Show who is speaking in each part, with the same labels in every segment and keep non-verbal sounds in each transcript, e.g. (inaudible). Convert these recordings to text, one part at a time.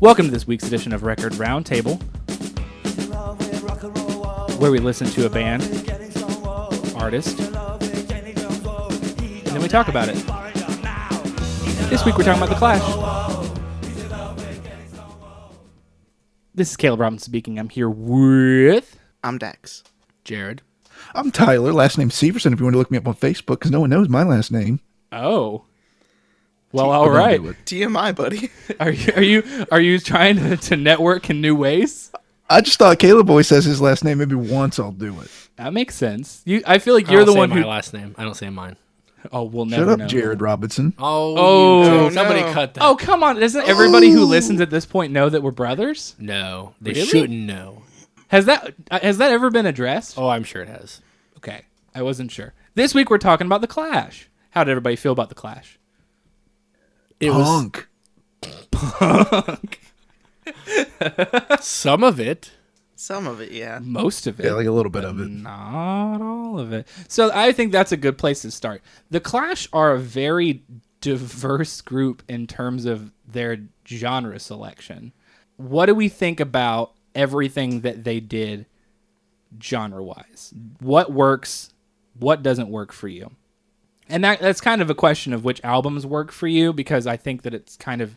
Speaker 1: Welcome to this week's edition of Record Roundtable, where we listen to a band, artist, and then we talk about it. This week we're talking about The Clash. This is Caleb Robinson speaking. I'm here with
Speaker 2: I'm Dex.
Speaker 3: Jared.
Speaker 4: I'm Tyler. Last name Severson. If you want to look me up on Facebook, because no one knows my last name.
Speaker 1: Oh. Well, all
Speaker 4: But don't
Speaker 1: right.
Speaker 4: do it.
Speaker 2: TMI, buddy. (laughs)
Speaker 1: Are you are you are you trying to, to network in new ways?
Speaker 4: I just thought Caleb always says his last name. Maybe once I'll do it.
Speaker 1: That makes sense. You, I feel like
Speaker 3: I
Speaker 1: you're
Speaker 3: don't
Speaker 1: the
Speaker 3: say
Speaker 1: one
Speaker 3: my
Speaker 1: who.
Speaker 3: last name. I don't say mine.
Speaker 1: Oh, we'll never
Speaker 4: Shut up,
Speaker 1: know.
Speaker 4: Jared Robinson.
Speaker 3: Oh,
Speaker 1: Oh,
Speaker 3: you- somebody
Speaker 2: no.
Speaker 3: cut that.
Speaker 1: Oh, come on! Doesn't everybody who listens at this point know that we're brothers?
Speaker 3: no, they
Speaker 1: Really?
Speaker 3: shouldn't know.
Speaker 1: Has that uh, has that ever been addressed?
Speaker 3: Oh, I'm sure it has.
Speaker 1: Okay, I wasn't sure. This week we're talking about the Clash. How did everybody feel about the Clash?
Speaker 3: It was
Speaker 4: Punk. (laughs)
Speaker 3: some of it.
Speaker 2: Some of it, yeah.
Speaker 1: Most of it.
Speaker 4: Yeah, like a little bit of it.
Speaker 1: Not all of it. So I think that's a good place to start. The Clash are a very diverse group in terms of their genre selection. What do we think about everything that they did genre wise? What works? What doesn't work for you? And that that's kind of a question of which albums work for you because I think that it's kind of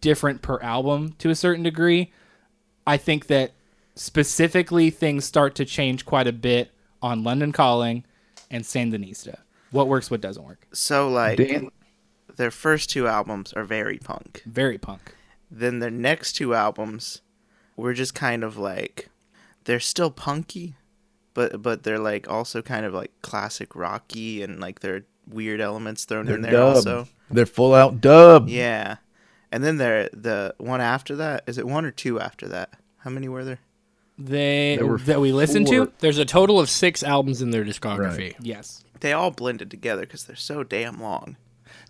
Speaker 1: different per album to a certain degree. I think that specifically things start to change quite a bit on London Calling and Sandinista. What works, what doesn't work.
Speaker 2: So, like,
Speaker 4: Dan,
Speaker 2: their first two albums are very punk.
Speaker 1: Very punk.
Speaker 2: Then their next two albums were just kind of like, they're still punky, but but they're like also kind of like classic rocky and like there are weird elements thrown
Speaker 4: they're
Speaker 2: in there
Speaker 4: dub.
Speaker 2: also.
Speaker 4: They're full out dub.
Speaker 2: Yeah. And then there the one after that, is it one or two after that? How many were there?
Speaker 1: They
Speaker 4: There were
Speaker 1: that we listened
Speaker 4: four.
Speaker 1: to.
Speaker 3: There's a total of six albums in their discography.
Speaker 1: Yes.
Speaker 2: They all blended together because they're so damn long.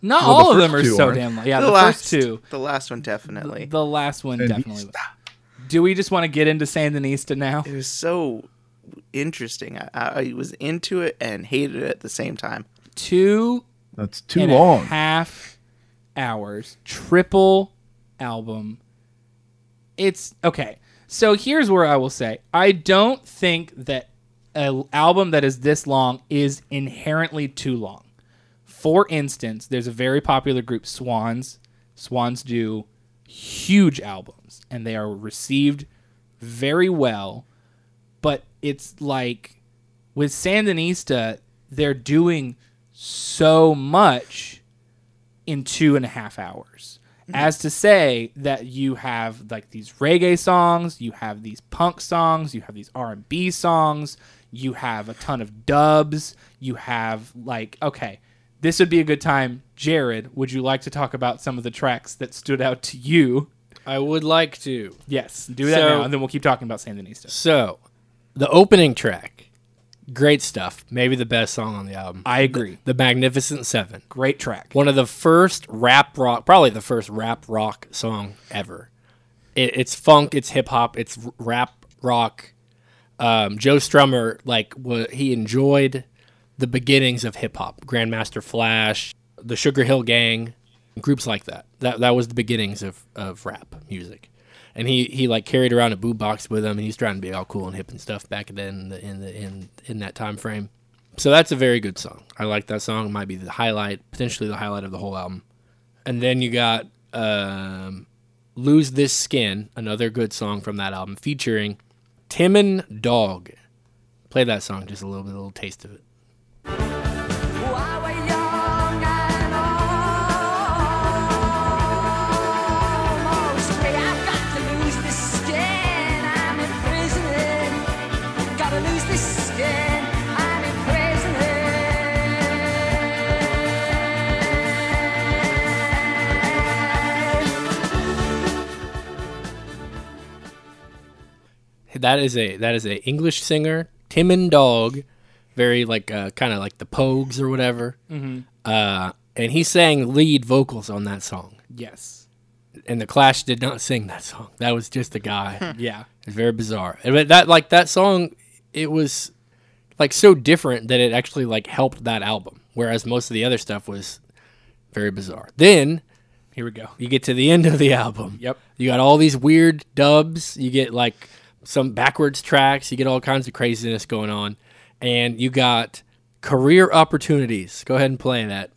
Speaker 1: Not
Speaker 4: Well, the
Speaker 1: all of them are so
Speaker 4: aren't.
Speaker 1: damn long. Yeah,
Speaker 2: the,
Speaker 1: the,
Speaker 2: last
Speaker 1: first two.
Speaker 2: The last one definitely.
Speaker 1: The last one
Speaker 4: Sandinista.
Speaker 1: definitely. Do we just want to get into Sandinista now?
Speaker 2: it was so interesting. I, I was into it and hated it at the same time.
Speaker 1: Two
Speaker 4: That's too
Speaker 1: and a
Speaker 4: long.
Speaker 1: half hours. Triple album. It's okay. So here's where I will say I don't think that an album that is this long is inherently too long. For instance, there's a very popular group, Swans. Swans do huge albums and they are received very well, but it's like with Sandinista, they're doing so much in two and a half hours. Mm-hmm. As to say that you have like these reggae songs, you have these punk songs, you have these R and B songs, you have a ton of dubs, you have like okay, this would be a good time. Jared, would you like to talk about some of the tracks that stood out to you?
Speaker 3: I would like to.
Speaker 1: Yes, do that
Speaker 3: So-
Speaker 1: now, and then we'll keep talking about Sandinista.
Speaker 3: So, the opening track, great stuff. Maybe the best song on the album.
Speaker 1: I agree.
Speaker 3: The Magnificent Seven.
Speaker 1: Great track.
Speaker 3: One of the first rap rock, probably the first rap rock song ever. It, it's funk, it's hip hop, it's rap rock. Um, Joe Strummer, like, he enjoyed the beginnings of hip hop. Grandmaster Flash, the Sugar Hill Gang, groups like that. That that was the beginnings of, of rap music. And he, he like carried around a boombox with him, and he's trying to be all cool and hip and stuff back then in the, in the in in that time frame. So that's a very good song. I like that song. It might be the highlight, potentially the highlight of the whole album. And then you got um, "Lose This Skin," another good song from that album, featuring Tymon Dogg. Play that song, just a little bit, a little taste of it. That is a that is a English singer, Tymon Dogg, very like uh, kind of like the Pogues or whatever. Mm-hmm. Uh, and he sang lead vocals on that song.
Speaker 1: Yes.
Speaker 3: And the Clash did not sing that song. That was just a guy. (laughs)
Speaker 1: Yeah.
Speaker 3: It's very bizarre. But that like that song, it was like so different that it actually like helped that album. Whereas most of the other stuff was very bizarre. Then
Speaker 1: Here we go.
Speaker 3: You get to the end of the album.
Speaker 1: Yep.
Speaker 3: You got all these weird dubs. You get like some backwards tracks. You get all kinds of craziness going on. And you got career opportunities. Go ahead and play that.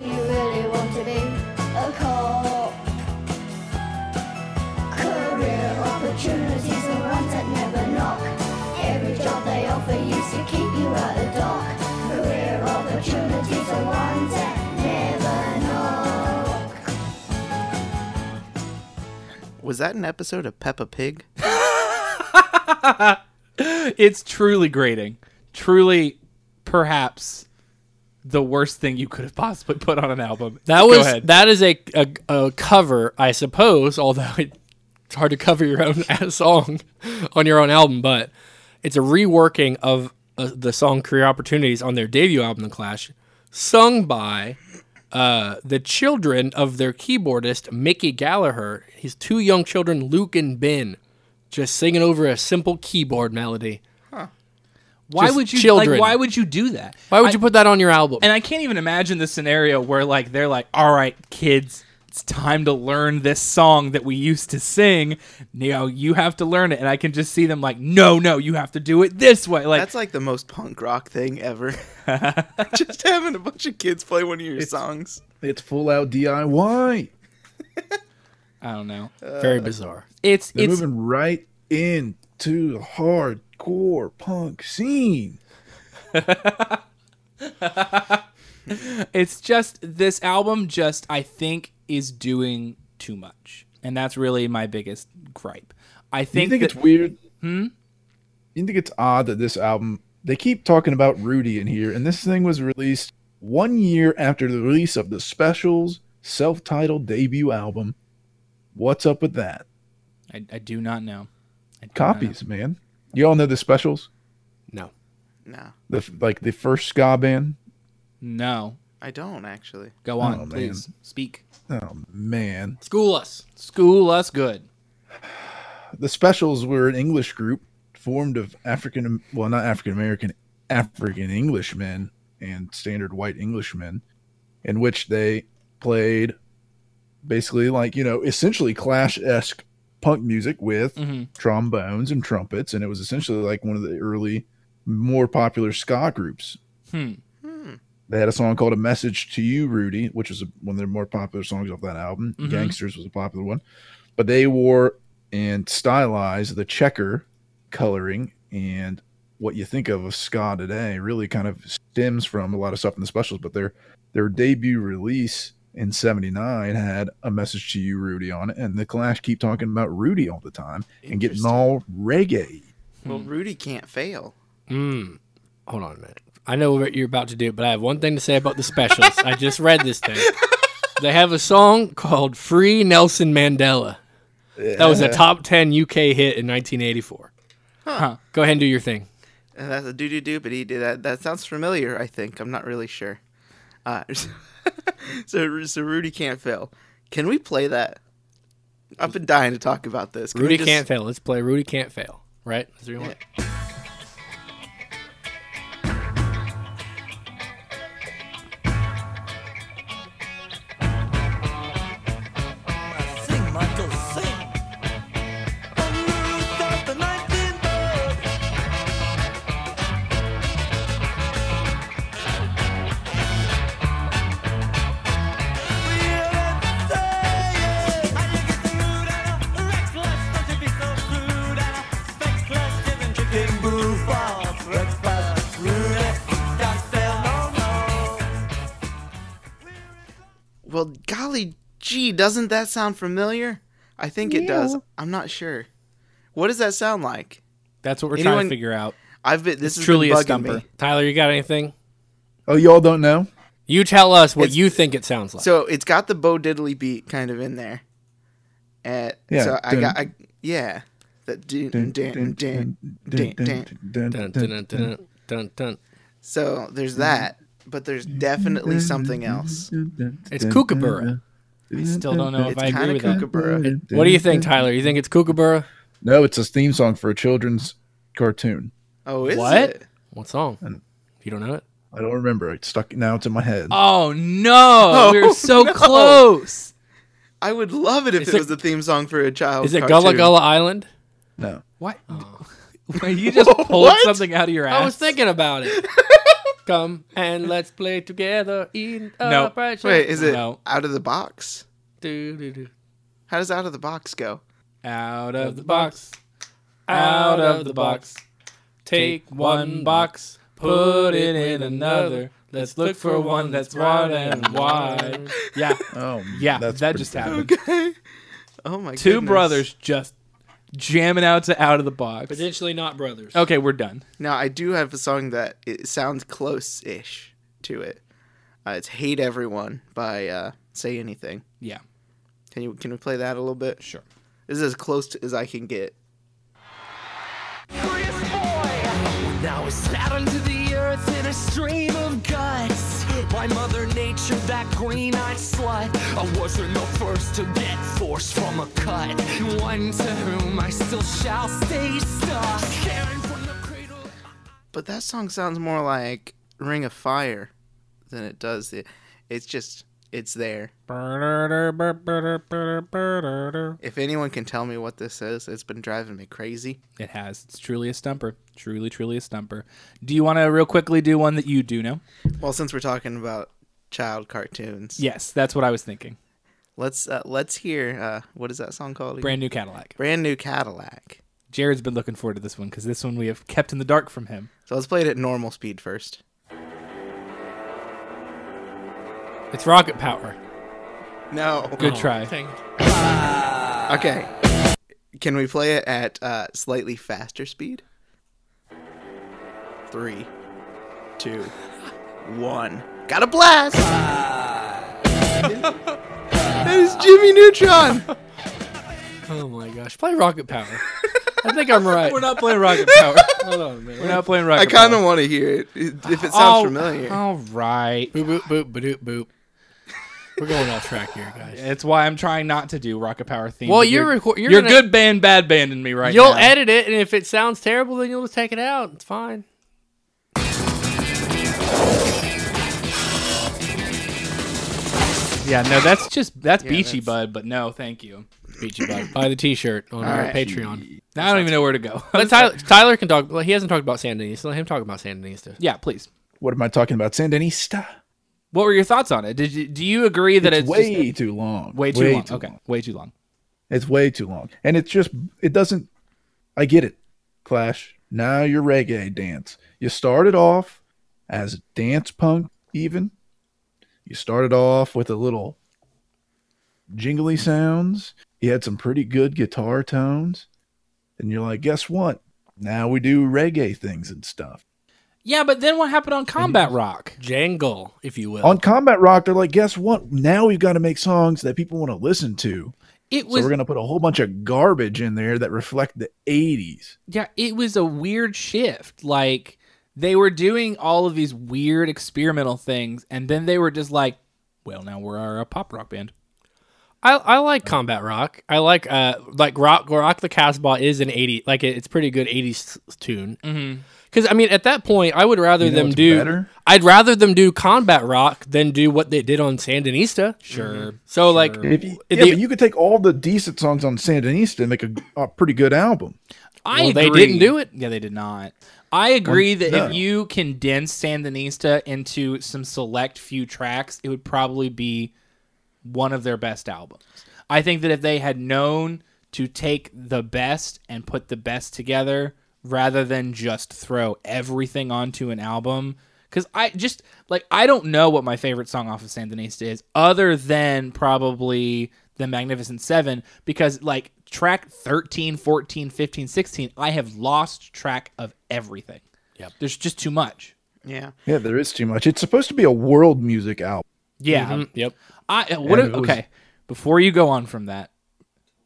Speaker 5: You really want to be a cop. Career opportunities are ones that never knock. Every job they offer used to keep you at the dock. Career opportunities are ones that never knock.
Speaker 2: Was that an episode of Peppa Pig? (laughs) (laughs)
Speaker 1: It's truly grating. Truly, perhaps the worst thing you could have possibly put on an album.
Speaker 3: That
Speaker 1: Go
Speaker 3: was
Speaker 1: ahead.
Speaker 3: that is a, a a cover, I suppose. Although it's hard to cover your own (laughs) song on your own album, but it's a reworking of uh, the song "Career Opportunities" on their debut album, The Clash, sung by uh, the children of their keyboardist Mickey Gallagher. His two young children, Luke and Ben, just singing over a simple keyboard melody.
Speaker 1: why
Speaker 3: just
Speaker 1: would you
Speaker 3: children.
Speaker 1: like? Why would you do that?
Speaker 3: Why would
Speaker 1: I-
Speaker 3: you put that on your album?
Speaker 1: And I can't even imagine the scenario where like they're like, "All right, kids, it's time to learn this song that we used to sing. You know, you have to learn it." And I can just see them like, "No, no, you have to do it this way." Like,
Speaker 2: That's like the most punk rock thing ever. (laughs) (laughs) Just having a bunch of kids play one of your songs.
Speaker 4: It's full out DIY. (laughs)
Speaker 1: I don't know.
Speaker 3: Very bizarre.
Speaker 1: It's
Speaker 4: They're
Speaker 1: it's
Speaker 4: moving right into the hardcore punk scene. (laughs)
Speaker 1: it's just this album just I think is doing too much. And that's really my biggest gripe. I
Speaker 4: Do you
Speaker 1: think,
Speaker 4: think
Speaker 1: that,
Speaker 4: it's weird? Hmm. You think it's odd that this album? They keep talking about Rudy in here, and this thing was released one year after the release of the Specials' self-titled debut album. What's up with that?
Speaker 1: I, I do not know. I do not
Speaker 4: Copies, man. You all know the Specials,
Speaker 3: No.
Speaker 2: No,
Speaker 4: the like the first ska band.
Speaker 1: No.
Speaker 2: I don't actually.
Speaker 1: Go on,
Speaker 4: Oh, man.
Speaker 1: please. Speak.
Speaker 4: Oh man,
Speaker 3: School us.
Speaker 1: School us good. (sighs)
Speaker 4: the Specials were an English group formed of African, well, not African American, African Englishmen and standard white Englishmen, in which they played basically like you know essentially Clash esque punk music with
Speaker 1: Mhm.
Speaker 4: trombones and trumpets, and it was essentially like one of the early, more popular ska groups.
Speaker 1: Hmm.
Speaker 4: They had a song called "A Message to You, Rudy," which was a, one of their more popular songs off that album.
Speaker 1: Mhm.
Speaker 4: "Gangsters" was a popular one, but they wore and stylized the checker coloring and what you think of of ska today really kind of stems from a lot of stuff in the specials. But their their debut release in '79 had "A Message to You, Rudy" on it, and the Clash keep talking about Rudy all the time and getting all reggae.
Speaker 2: Well, Rudy can't fail.
Speaker 3: Mm. Hold on a minute. I know what you're about to do, but I have one thing to say about the specials. I just read this thing. (laughs) They have a song called Free Nelson Mandela. That was a top 10 UK hit in 1984.
Speaker 1: Huh.
Speaker 3: Go ahead and do your thing.
Speaker 2: And that's a doo doo doo, but he did that. That sounds familiar. I think I'm not really sure. Uh, (laughs) so so Rudy can't fail. Can we play that? I've been dying to talk about this. Can
Speaker 3: Rudy
Speaker 2: just-
Speaker 3: Can't Fail. Let's play Rudy Can't Fail. Right? That's what you want?
Speaker 6: Sing,
Speaker 2: doesn't that sound familiar? I think it does. I'm not sure. What does that sound like?
Speaker 1: That's what we're trying to figure out.
Speaker 2: I've been. This
Speaker 1: It's
Speaker 2: is
Speaker 1: truly a
Speaker 2: bugging
Speaker 1: stumper.
Speaker 2: me.
Speaker 3: Tyler, you got anything?
Speaker 4: Oh, y'all don't know?
Speaker 3: You tell us what
Speaker 2: It's-
Speaker 3: you think it sounds like.
Speaker 2: So it's got the Bo Diddley beat kind of in there. And
Speaker 4: Yeah,
Speaker 2: so I
Speaker 4: dun-
Speaker 2: got I, yeah. That dun, dun, dun, dun, dun, dun.
Speaker 3: dun, dun, dun, dun, dun, dun.
Speaker 2: So there's that, but there's definitely something else.
Speaker 3: It's Kookaburra.
Speaker 1: I still don't know if
Speaker 2: It's
Speaker 1: I agree
Speaker 2: kind of
Speaker 1: with that.
Speaker 2: kookaburra.
Speaker 3: What do you think, Tyler? You think it's Kookaburra?
Speaker 4: No, it's a theme song for a children's cartoon.
Speaker 2: Oh, is
Speaker 1: What?
Speaker 2: it?
Speaker 3: What song? You don't know it?
Speaker 4: I don't remember. It's stuck now. It's in my head.
Speaker 1: Oh no,
Speaker 2: Oh, (laughs)
Speaker 1: we were so
Speaker 2: no.
Speaker 1: close.
Speaker 2: I would love it if
Speaker 3: Is
Speaker 2: it,
Speaker 3: it-
Speaker 2: was a theme song for a child.
Speaker 3: Is it
Speaker 2: cartoon.
Speaker 3: Gullah Gullah Island?
Speaker 4: No.
Speaker 1: What? Oh. (laughs) you just (laughs) pulled
Speaker 2: What?
Speaker 1: something out of your ass.
Speaker 3: I was thinking about it. Come and let's play together in a
Speaker 1: No.
Speaker 3: bright
Speaker 2: Wait, is it
Speaker 1: No.
Speaker 2: out of the box?
Speaker 3: Do, do, do.
Speaker 2: How does out of the box go?
Speaker 1: out of the box. Out of the box. Take one box, put it in another. Let's look for one that's wide and wide. Yeah, (laughs)
Speaker 4: Oh,
Speaker 1: yeah, that just happened.
Speaker 2: Okay. Oh my
Speaker 1: Two
Speaker 2: goodness.
Speaker 1: brothers just jamming out to out of the box.
Speaker 3: Potentially not brothers.
Speaker 1: Okay, we're done.
Speaker 2: Now I do have a song that it sounds close-ish to it. Uh, it's "Hate Everyone" by uh, Say Anything.
Speaker 1: Yeah,
Speaker 2: Can you can we play that a little bit?
Speaker 1: sure.
Speaker 2: This is as close to, as I can get.
Speaker 6: Now I spat onto the earth in a stream of guts. By Mother Nature, that green-eyed slut. I wasn't the first to get forced from a cut. One to whom I still shall stay stuck.
Speaker 2: But that song sounds more like "Ring of Fire" than it does. It's just it's there. If anyone can tell me what this is, it's been driving me crazy.
Speaker 1: It has. It's truly a stumper. Truly, truly a stumper. Do you want to real quickly do one that you do know?
Speaker 2: Well, since we're talking about child cartoons,
Speaker 1: Yes, that's what I was thinking.
Speaker 2: let's uh, let's hear uh, what is that song called? again?
Speaker 1: Brand new Cadillac.
Speaker 2: Brand new Cadillac.
Speaker 1: Jared's been looking forward to this one because this one we have kept in the dark from him.
Speaker 2: So let's play it at normal speed first.
Speaker 3: It's rocket power.
Speaker 2: No.
Speaker 1: Good
Speaker 3: Oh,
Speaker 1: try.
Speaker 3: dang it.
Speaker 2: Okay. Can we play it at uh, slightly faster speed? Three, two, one. Got a blast! (laughs) that is Jimmy Neutron!
Speaker 3: Oh my gosh. Play rocket power. I think I'm right.
Speaker 1: We're not playing Rocket Power. (laughs)
Speaker 3: Hold on, man.
Speaker 1: We're not playing Rocket
Speaker 2: I kind
Speaker 1: Power.
Speaker 2: of want to hear it if it sounds
Speaker 1: Oh,
Speaker 2: familiar.
Speaker 1: All right.
Speaker 3: Boop boop boop boop boop. We're going off track here, guys.
Speaker 1: It's why I'm trying not to do Rocket Power theme.
Speaker 3: Well,
Speaker 1: but
Speaker 3: you're record- you're
Speaker 1: you're
Speaker 3: gonna-
Speaker 1: good band, bad banding me right
Speaker 3: You'll
Speaker 1: now.
Speaker 3: edit it, and if it sounds terrible, then you'll just take it out. It's fine.
Speaker 1: Yeah, no, that's just that's
Speaker 2: Yeah,
Speaker 1: Beachy
Speaker 2: that's-
Speaker 1: Bud, but no, thank you.
Speaker 3: Beachy Bud. Buy the T-shirt on our
Speaker 2: right.
Speaker 3: Patreon.
Speaker 1: Now I don't even know where to go.
Speaker 3: Let Tyler, Tyler can talk. Well, he hasn't talked about Sandinista. Let him talk about Sandinista.
Speaker 1: yeah, please.
Speaker 4: What am I talking about? Sandinista.
Speaker 1: What were your thoughts on it? Did you do you agree that
Speaker 4: It's,
Speaker 1: it's,
Speaker 4: way
Speaker 1: just,
Speaker 4: too long.
Speaker 1: way too long? okay, way too long.
Speaker 4: It's way too long. And it's just, it doesn't, I get it. Clash, now you're reggae dance. You started off as dance punk, even. You started off with a little jingly sounds. You had some pretty good guitar tones. And you're like, guess what? Now we do reggae things and stuff.
Speaker 1: Yeah, but then what happened on Combat Rock?
Speaker 3: Jangle, if you will.
Speaker 4: On Combat Rock, they're like, guess what? Now we've got to make songs that people want to listen to.
Speaker 1: It was, So
Speaker 4: we're going to put a whole bunch of garbage in there that reflect the 80s.
Speaker 1: yeah, it was a weird shift. Like they were doing all of these weird experimental things, and then they were just like, "Well, now we're a pop rock band."
Speaker 3: I, I like combat rock. I like uh like rock rock the Casbah is an eighty like it's pretty good eighties tune. Because I mean, at that point, I would rather
Speaker 4: You know
Speaker 3: them do.
Speaker 4: better?
Speaker 3: I'd rather them do combat rock than do what they did on Sandinista.
Speaker 1: Sure. Mm-hmm.
Speaker 3: So like,
Speaker 4: If you,
Speaker 3: If
Speaker 4: yeah,
Speaker 3: they-
Speaker 4: but you could take all the decent songs on Sandinista and make a, a pretty good album.
Speaker 1: I
Speaker 3: Well, they didn't do it?
Speaker 1: Yeah, they did not. I agree that
Speaker 4: no.
Speaker 1: if you condense Sandinista into some select few tracks, it would probably be one of their best albums. I think that if they had known to take the best and put the best together rather than just throw everything onto an album cuz I just like I don't know what my favorite song off of Sandinista is other than probably the Magnificent 7 because like track 13, 14, 15, 16 I have lost track of everything.
Speaker 3: Yep.
Speaker 1: There's just too much.
Speaker 2: Yeah.
Speaker 4: Yeah, there is too much. It's supposed to be a world music album.
Speaker 1: Yeah.
Speaker 3: Mhm, yep.
Speaker 1: I uh, what?
Speaker 4: And
Speaker 1: do-
Speaker 4: it was-
Speaker 1: okay, before you go on from that,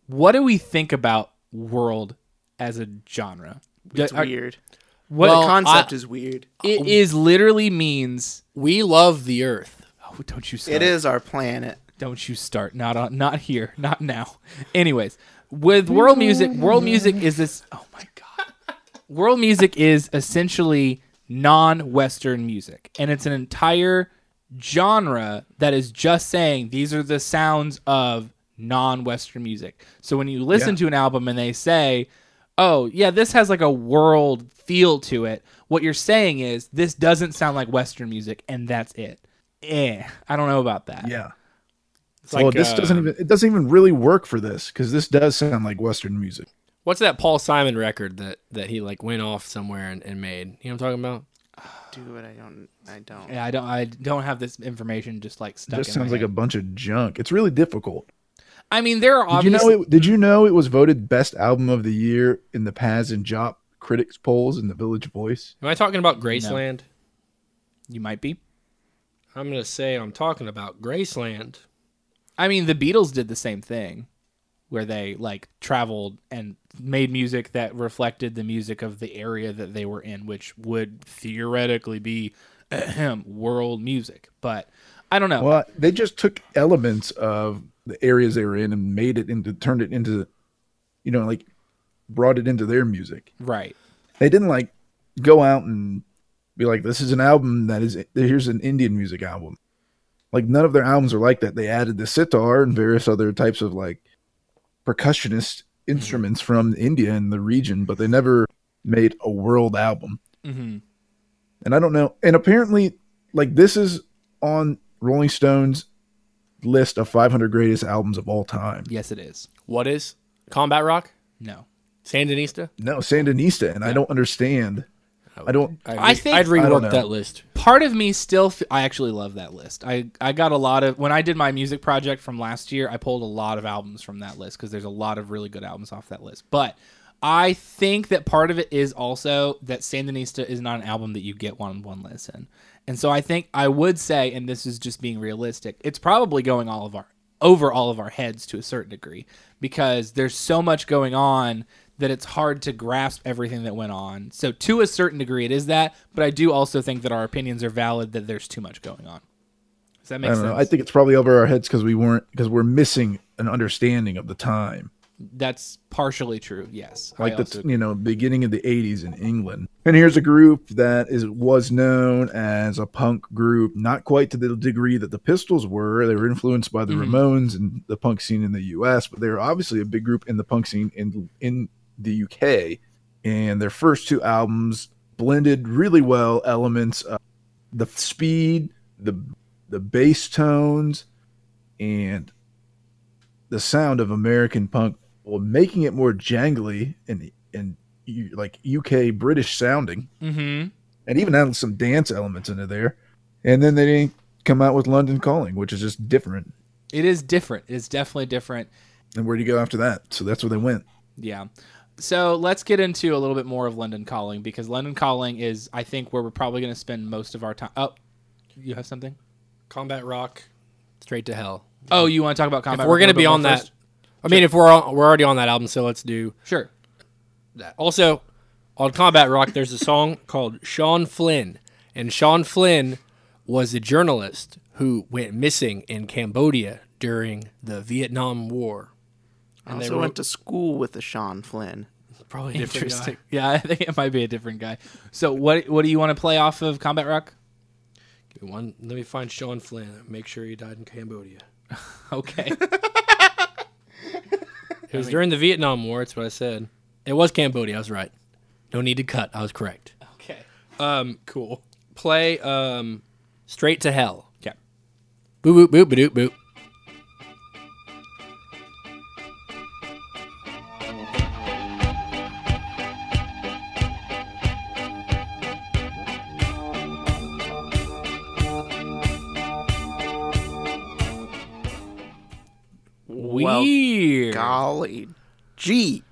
Speaker 1: what do we think about world as a genre?
Speaker 2: It's
Speaker 1: are-
Speaker 2: weird.
Speaker 1: What
Speaker 2: the
Speaker 3: Well,
Speaker 2: concept
Speaker 3: I-
Speaker 2: is weird.
Speaker 1: it is literally means.
Speaker 3: We love the Earth.
Speaker 1: Oh, don't you start?
Speaker 2: It is our planet.
Speaker 1: Don't you start? Not on. Not here. Not now. Anyways, with world music, world music is this. Oh my god. World music is essentially non-Western music, and it's an entire genre that is just saying these are the sounds of non-Western music. So when you listen
Speaker 4: Yeah.
Speaker 1: to an album and they say, "Oh, yeah, this has like a world feel to it," what you're saying is this doesn't sound like Western music, and that's it. Eh, I don't know about that.
Speaker 4: Yeah.
Speaker 3: It's
Speaker 4: well,
Speaker 3: like,
Speaker 4: this
Speaker 3: uh,
Speaker 4: doesn't even it doesn't even really work for this because this does sound like Western music.
Speaker 3: What's that Paul Simon record that that he like went off somewhere and, and made? You know what I'm talking about? (sighs)
Speaker 2: Do it. I don't. I don't.
Speaker 1: Yeah, I don't. I don't have this information just like
Speaker 4: It
Speaker 1: stuck.
Speaker 4: just
Speaker 1: in my
Speaker 4: sounds like a bunch of junk. It's really difficult.
Speaker 1: I mean, there are
Speaker 4: Did you know it? Did you know it was voted best album of the year in the Pazz & Jop critics polls in the Village Voice?
Speaker 3: Am I talking about Graceland?
Speaker 1: you might be.
Speaker 3: I'm gonna say I'm talking about Graceland.
Speaker 1: I mean, the Beatles did the same thing, where they like traveled and made music that reflected the music of the area that they were in, which would theoretically be (clears throat) world music. But I don't know.
Speaker 4: Well, they just took elements of the areas they were in and made it into turned it into, you know, like brought it into their music.
Speaker 1: right.
Speaker 4: They didn't like go out and be like, "This is an album that is here's an Indian music album." Like none of their albums are like that. They added the sitar and various other types of like percussionist instruments from India and the region, but they never made a world album.
Speaker 1: hmm
Speaker 4: And I don't know. And apparently, like this is on Rolling Stone's list of 500 greatest albums of all time.
Speaker 1: Yes, it is.
Speaker 3: What is Combat Rock?
Speaker 1: No.
Speaker 3: Sandinista?
Speaker 4: No, Sandinista, and I don't understand. I don't.
Speaker 3: I'd
Speaker 1: I think-
Speaker 3: I'd rework that list.
Speaker 1: part of me still f- i actually love that list i i got a lot of when i did my music project from last year i pulled a lot of albums from that list because there's a lot of really good albums off that list but i think that part of it is also that sandinista is not an album that you get one one listen and so i think i would say and this is just being realistic it's probably going all of our over all of our heads to a certain degree because there's so much going on that it's hard to grasp everything that went on. So to a certain degree it is that, but I do also think that our opinions are valid that there's too much going on. Does that
Speaker 4: I
Speaker 1: make
Speaker 4: don't
Speaker 1: sense?
Speaker 4: know. I think it's probably over our heads because we weren't because we're missing an understanding of the time,
Speaker 1: that's partially true. Yes. I
Speaker 4: like the
Speaker 1: also-
Speaker 4: you know beginning of the 80s in England. And here's a group that is was known as a punk group, not quite to the degree that the Pistols were. They were influenced by the
Speaker 1: Mhm.
Speaker 4: Ramones and the punk scene in the U.S., but they were obviously a big group in the punk scene in in the UK. And their first two albums blended really well elements of the speed, the the bass tones, and the sound of American punk, while making it more jangly and and like UK British sounding,
Speaker 1: Mhm.
Speaker 4: and even added some dance elements into there. And then they didn't come out with London Calling, which is just different.
Speaker 1: It is different. It's definitely different.
Speaker 4: And where do you go after that? So that's where they went.
Speaker 1: Yeah. So let's get into a little bit more of London Calling because London Calling is, I think, where we're probably going to spend most of our time. Oh, you have something?
Speaker 3: Combat Rock, straight to hell.
Speaker 1: Oh, you want to talk about
Speaker 3: If
Speaker 1: combat?
Speaker 3: we're gonna be on
Speaker 1: more
Speaker 3: that,
Speaker 1: first?
Speaker 3: I mean, if we're on, we're already on that album, so let's do
Speaker 1: sure.
Speaker 3: that. Also, on Combat Rock, there's a song (laughs) called Sean Flynn, and Sean Flynn was a journalist who went missing in Cambodia during the Vietnam War. And they
Speaker 2: also
Speaker 3: wrote-
Speaker 2: went to school with a Sean Flynn.
Speaker 3: Probably a different
Speaker 1: Interesting.
Speaker 3: guy.
Speaker 1: Yeah, I think it might be a different guy. So what what do you want to play off of Combat Rock?
Speaker 3: Give me One, let me find Sean Flynn. Make sure he died in Cambodia. (laughs)
Speaker 1: Okay. (laughs)
Speaker 3: It was during the Vietnam War. That's what I said. It was Cambodia. I was right. No need to cut. I was correct.
Speaker 1: okay.
Speaker 3: Um, cool. Play um, straight to hell.
Speaker 1: Okay.
Speaker 3: Boop boop boop boop boop.
Speaker 2: Well,
Speaker 1: Weird.
Speaker 2: golly, gee,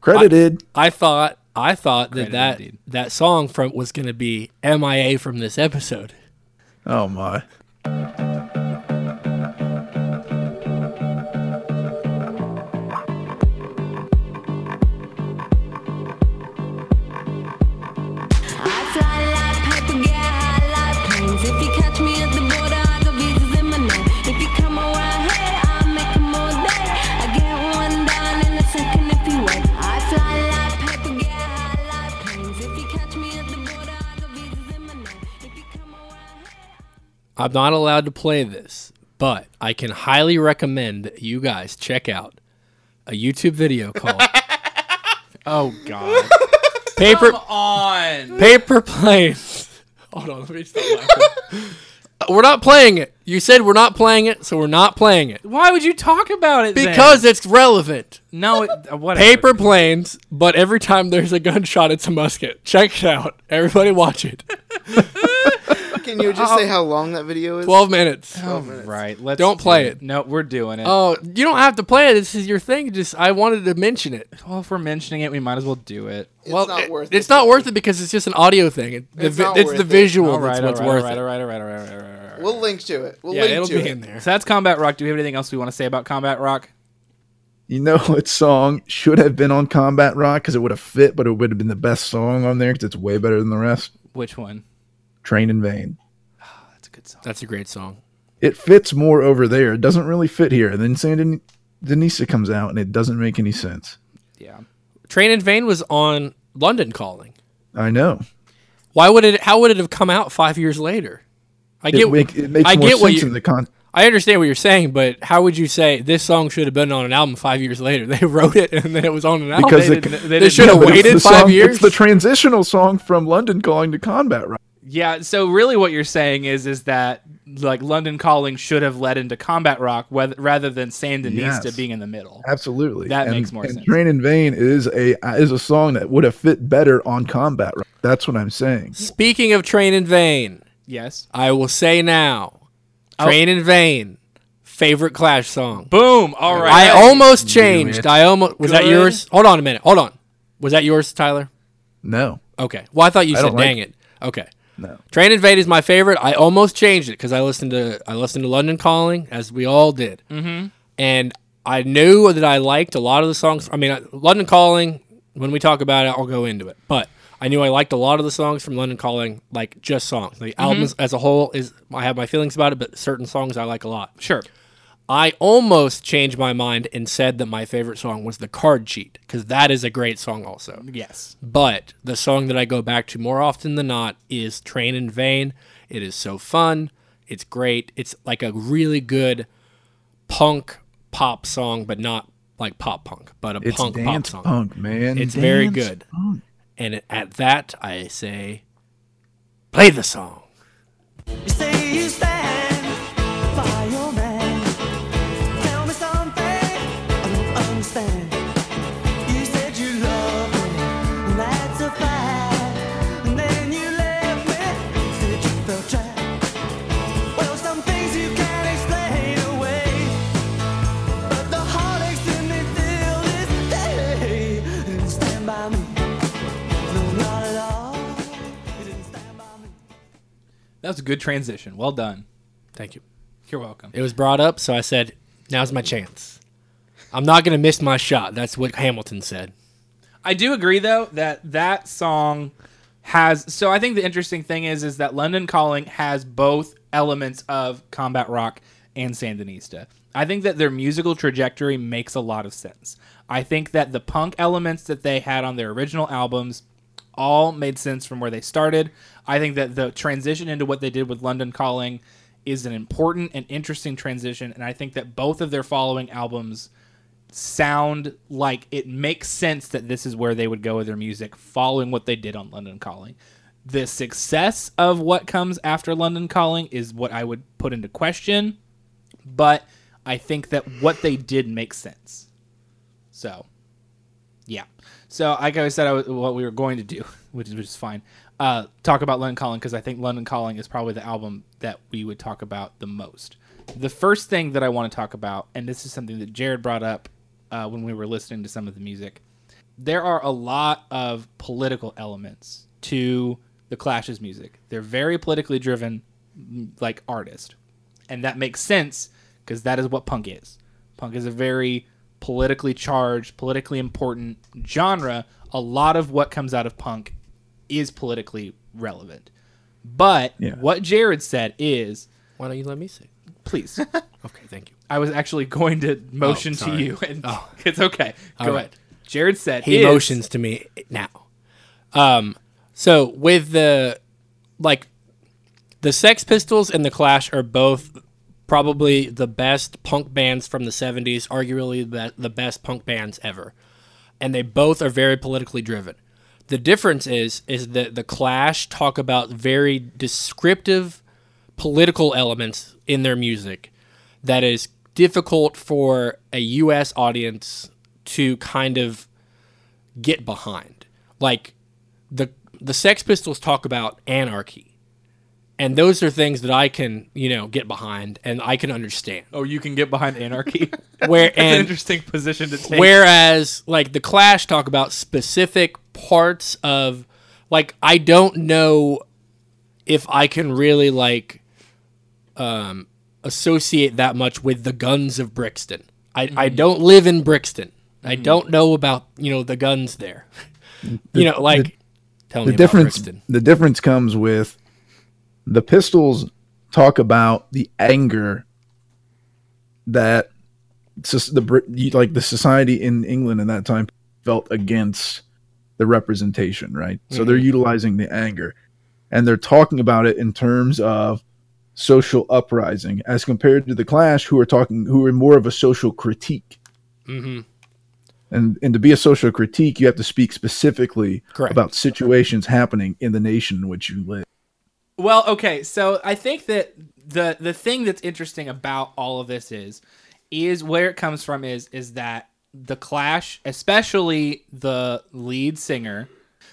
Speaker 4: Credited.
Speaker 3: I thought I thought that
Speaker 1: Credit
Speaker 3: that, that song from was going to be MIA from this episode.
Speaker 4: oh my.
Speaker 3: I'm not allowed to play this, but I can highly recommend that you guys check out a YouTube video (laughs) called
Speaker 1: Oh God.
Speaker 3: Paper
Speaker 1: on.
Speaker 3: Paper Planes. Hold on, let me stop laughing. (laughs) we're not playing it. You said we're not playing it, so we're not playing it
Speaker 1: Why would you talk about it? then?
Speaker 3: because it's relevant.
Speaker 1: no, it, uh, whatever.
Speaker 3: Paper planes, but every time there's a gunshot, it's a musket. Check it out. Everybody watch it. (laughs)
Speaker 2: Can you just (laughs) oh. say how long that video is?
Speaker 3: 12 minutes.
Speaker 1: Oh, right. Let's
Speaker 3: Don't
Speaker 1: do
Speaker 3: play it.
Speaker 1: No, we're doing it.
Speaker 3: Oh, you don't have to play it. This is your thing. Just I wanted to mention it.
Speaker 1: well, if we're mentioning it, we might as well do it.
Speaker 2: It's
Speaker 3: well,
Speaker 2: not
Speaker 3: it-
Speaker 2: worth
Speaker 3: It's
Speaker 2: it.
Speaker 3: not worth it because it's just an audio thing. It, the
Speaker 2: It's
Speaker 3: vi-
Speaker 2: not
Speaker 3: it's
Speaker 2: worth
Speaker 3: the
Speaker 2: it.
Speaker 3: visual
Speaker 1: All right,
Speaker 3: that's what's
Speaker 1: all right,
Speaker 3: worth
Speaker 1: all right,
Speaker 3: it.
Speaker 1: all right, all right, all right, all right, all right, all right.
Speaker 2: We'll link to it. We'll
Speaker 3: Yeah,
Speaker 2: link
Speaker 3: it'll
Speaker 2: to
Speaker 3: be
Speaker 2: it.
Speaker 3: in there.
Speaker 1: So that's Combat Rock. Do we have anything else we want to say about Combat Rock?
Speaker 4: You know (laughs) what song should have been on Combat Rock because it would have fit, but it would have been the best song on there because it's way better than the rest.
Speaker 1: Which one?
Speaker 4: Train in Vain.
Speaker 1: That's a good song.
Speaker 3: That's a great song.
Speaker 4: It fits more over there. It doesn't really fit here. And then San Denisa comes out and it doesn't make any sense.
Speaker 1: Yeah.
Speaker 3: Train in Vain was on London Calling.
Speaker 4: I know.
Speaker 3: Why would it? How would it have come out five years later? I
Speaker 4: It,
Speaker 3: get.
Speaker 4: make, it makes
Speaker 3: I
Speaker 4: more
Speaker 3: get what
Speaker 4: sense
Speaker 3: you-
Speaker 4: in the con.
Speaker 3: I understand what you're saying, but how would you say this song should have been on an album five years later? (laughs) They wrote it and then it was on an album.
Speaker 4: Because
Speaker 3: they,
Speaker 4: it-
Speaker 3: didn't-
Speaker 1: they
Speaker 3: they should have
Speaker 4: Yeah, but it's
Speaker 3: waited
Speaker 4: the
Speaker 3: five
Speaker 4: song-
Speaker 3: years.
Speaker 4: It's the transitional song from London Calling to Combat Rock.
Speaker 1: Yeah. So really, what you're saying is, is that like London Calling should have led into Combat Rock, whether, rather than Sandinista
Speaker 4: Yes.
Speaker 1: being in the middle.
Speaker 4: Absolutely.
Speaker 1: That
Speaker 4: and,
Speaker 1: makes more
Speaker 4: and
Speaker 1: sense.
Speaker 4: Train in Vain is a is a song that would have fit better on Combat Rock. That's what I'm saying.
Speaker 3: Speaking of Train in Vain,
Speaker 1: Yes.
Speaker 3: I will say now,
Speaker 1: Oh.
Speaker 3: Train in Vain, favorite Clash song.
Speaker 1: Boom. All right.
Speaker 3: I almost changed. I almost was that yours? Hold on a minute. Hold on. Was that yours, Tyler?
Speaker 4: No.
Speaker 3: Okay. Well, I thought you
Speaker 4: I
Speaker 3: said
Speaker 4: don't like
Speaker 3: dang it. Okay.
Speaker 4: No.
Speaker 3: Train in Vain is my favorite. I almost changed it because I listened to I listened to London Calling as we all did, mm-hmm. and I knew that I liked a lot of the songs. I mean, I- London Calling. When we talk about it, I'll go into it. But I knew I liked a lot of the songs from London Calling, like just songs. The albums as a whole is I have my feelings about it, but certain songs I like a lot.
Speaker 1: Sure.
Speaker 3: I almost changed my mind and said that my favorite song was the Card Cheat because that is a great song also.
Speaker 1: Yes.
Speaker 3: But the song that I go back to more often than not is Train in Vain. It is so fun. It's great. It's like a really good punk pop song, but not like pop punk, but a
Speaker 4: It's
Speaker 3: punk pop
Speaker 4: dance
Speaker 3: song.
Speaker 4: punk, man.
Speaker 3: It's very good.
Speaker 4: punk.
Speaker 3: And at that, I say, play the song.
Speaker 6: You
Speaker 1: That was a good transition. Well done.
Speaker 3: Thank you.
Speaker 1: You're welcome.
Speaker 3: It was brought up, so I said, now's my chance. I'm not going to miss my shot. That's what Hamilton said.
Speaker 1: I do agree though that that song has so I think the interesting thing is is that London Calling has both elements of combat rock and Sandinista. I think that their musical trajectory makes a lot of sense. I think that the punk elements that they had on their original albums all made sense from where they started. I think that the transition into what they did with London Calling is an important and interesting transition and I think that both of their following albums sound like it makes sense that this is where they would go with their music following what they did on London Calling. The success of what comes after London Calling is what I would put into question, but I think that what they did makes sense. So, yeah. So, like I said, I was, what we were going to do, (laughs) which is, which is fine, uh, talk about London Calling because I think London Calling is probably the album that we would talk about the most. The first thing that I want to talk about, and this is something that Jared brought up uh, when we were listening to some of the music, there are a lot of political elements to the Clash's music. They're very politically driven, like artist, and that makes sense because that is what punk is. Punk is a very politically charged, politically important genre. A lot of what comes out of punk is politically relevant. But
Speaker 4: Yeah.
Speaker 1: what Jared said is,
Speaker 3: Why don't you let me say?
Speaker 1: please. (laughs)
Speaker 3: Okay, thank you.
Speaker 1: I was actually going to motion
Speaker 3: Oh,
Speaker 1: to you, and
Speaker 3: Oh. (laughs)
Speaker 1: it's okay.
Speaker 3: All
Speaker 1: Go
Speaker 3: right.
Speaker 1: ahead. Jared said
Speaker 3: He
Speaker 1: is-
Speaker 3: motions to me now. Um, so with the like, the Sex Pistols and the Clash are both probably the best punk bands from the 70s, arguably the, best punk bands ever. And they both are very politically driven. The difference is is that the Clash talk about very descriptive political elements in their music that is difficult for a US audience to kind of get behind. Like the the Sex Pistols talk about anarchy. And those are things that I can, you know, get behind and I can understand.
Speaker 1: Oh, you can get behind anarchy. (laughs)
Speaker 3: Where (laughs)
Speaker 1: That's an
Speaker 3: and
Speaker 1: interesting position to take.
Speaker 3: Whereas, like the Clash talk about specific parts of, like I don't know if I can really like um, associate that much with the guns of Brixton. I, I don't live in Brixton. I don't know about you know the guns there. (laughs) you know, like tell me
Speaker 4: the
Speaker 3: about
Speaker 4: difference
Speaker 3: Brixton.
Speaker 4: the difference comes with the pistols talk about the anger that the like the society in England in that time felt against the representation, right? So they're utilizing the anger and they're talking about it in terms of social uprising as compared to the Clash who are talking who are more of a social critique.
Speaker 3: hmm
Speaker 4: And and to be a social critique, you have to speak specifically
Speaker 3: Correct.
Speaker 4: about situations happening in the nation in which you live.
Speaker 1: Well, okay, so I think that the the thing that's interesting about all of this is is where it comes from is is that the Clash, especially the lead singer,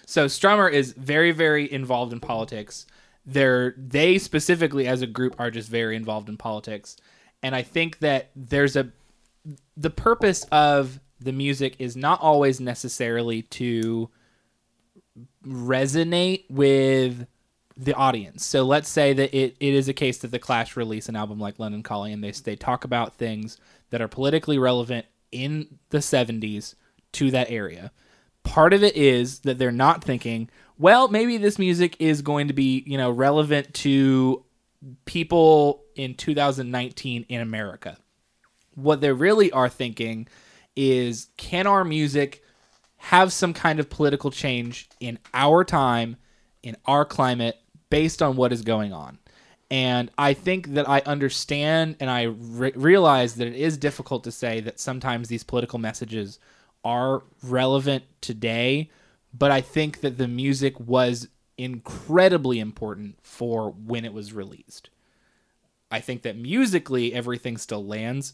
Speaker 1: so Strummer is very very involved in politics. They're they specifically as a group are just very involved in politics, and I think that there's a the purpose of the music is not always necessarily to resonate with the audience. So let's say that it, it is a case that the Clash release an album like London Calling and they they talk about things that are politically relevant in the 70s to that area. Part of it is that they're not thinking, well, maybe this music is going to be, you know, relevant to people in 2019 in America. What they really are thinking is can our music have some kind of political change in our time, in our climate, based on what is going on. And I think that I understand and I re- realize that it is difficult to say that sometimes these political messages are relevant today, but I think that the music was incredibly important for when it was released. I think that musically everything still lands,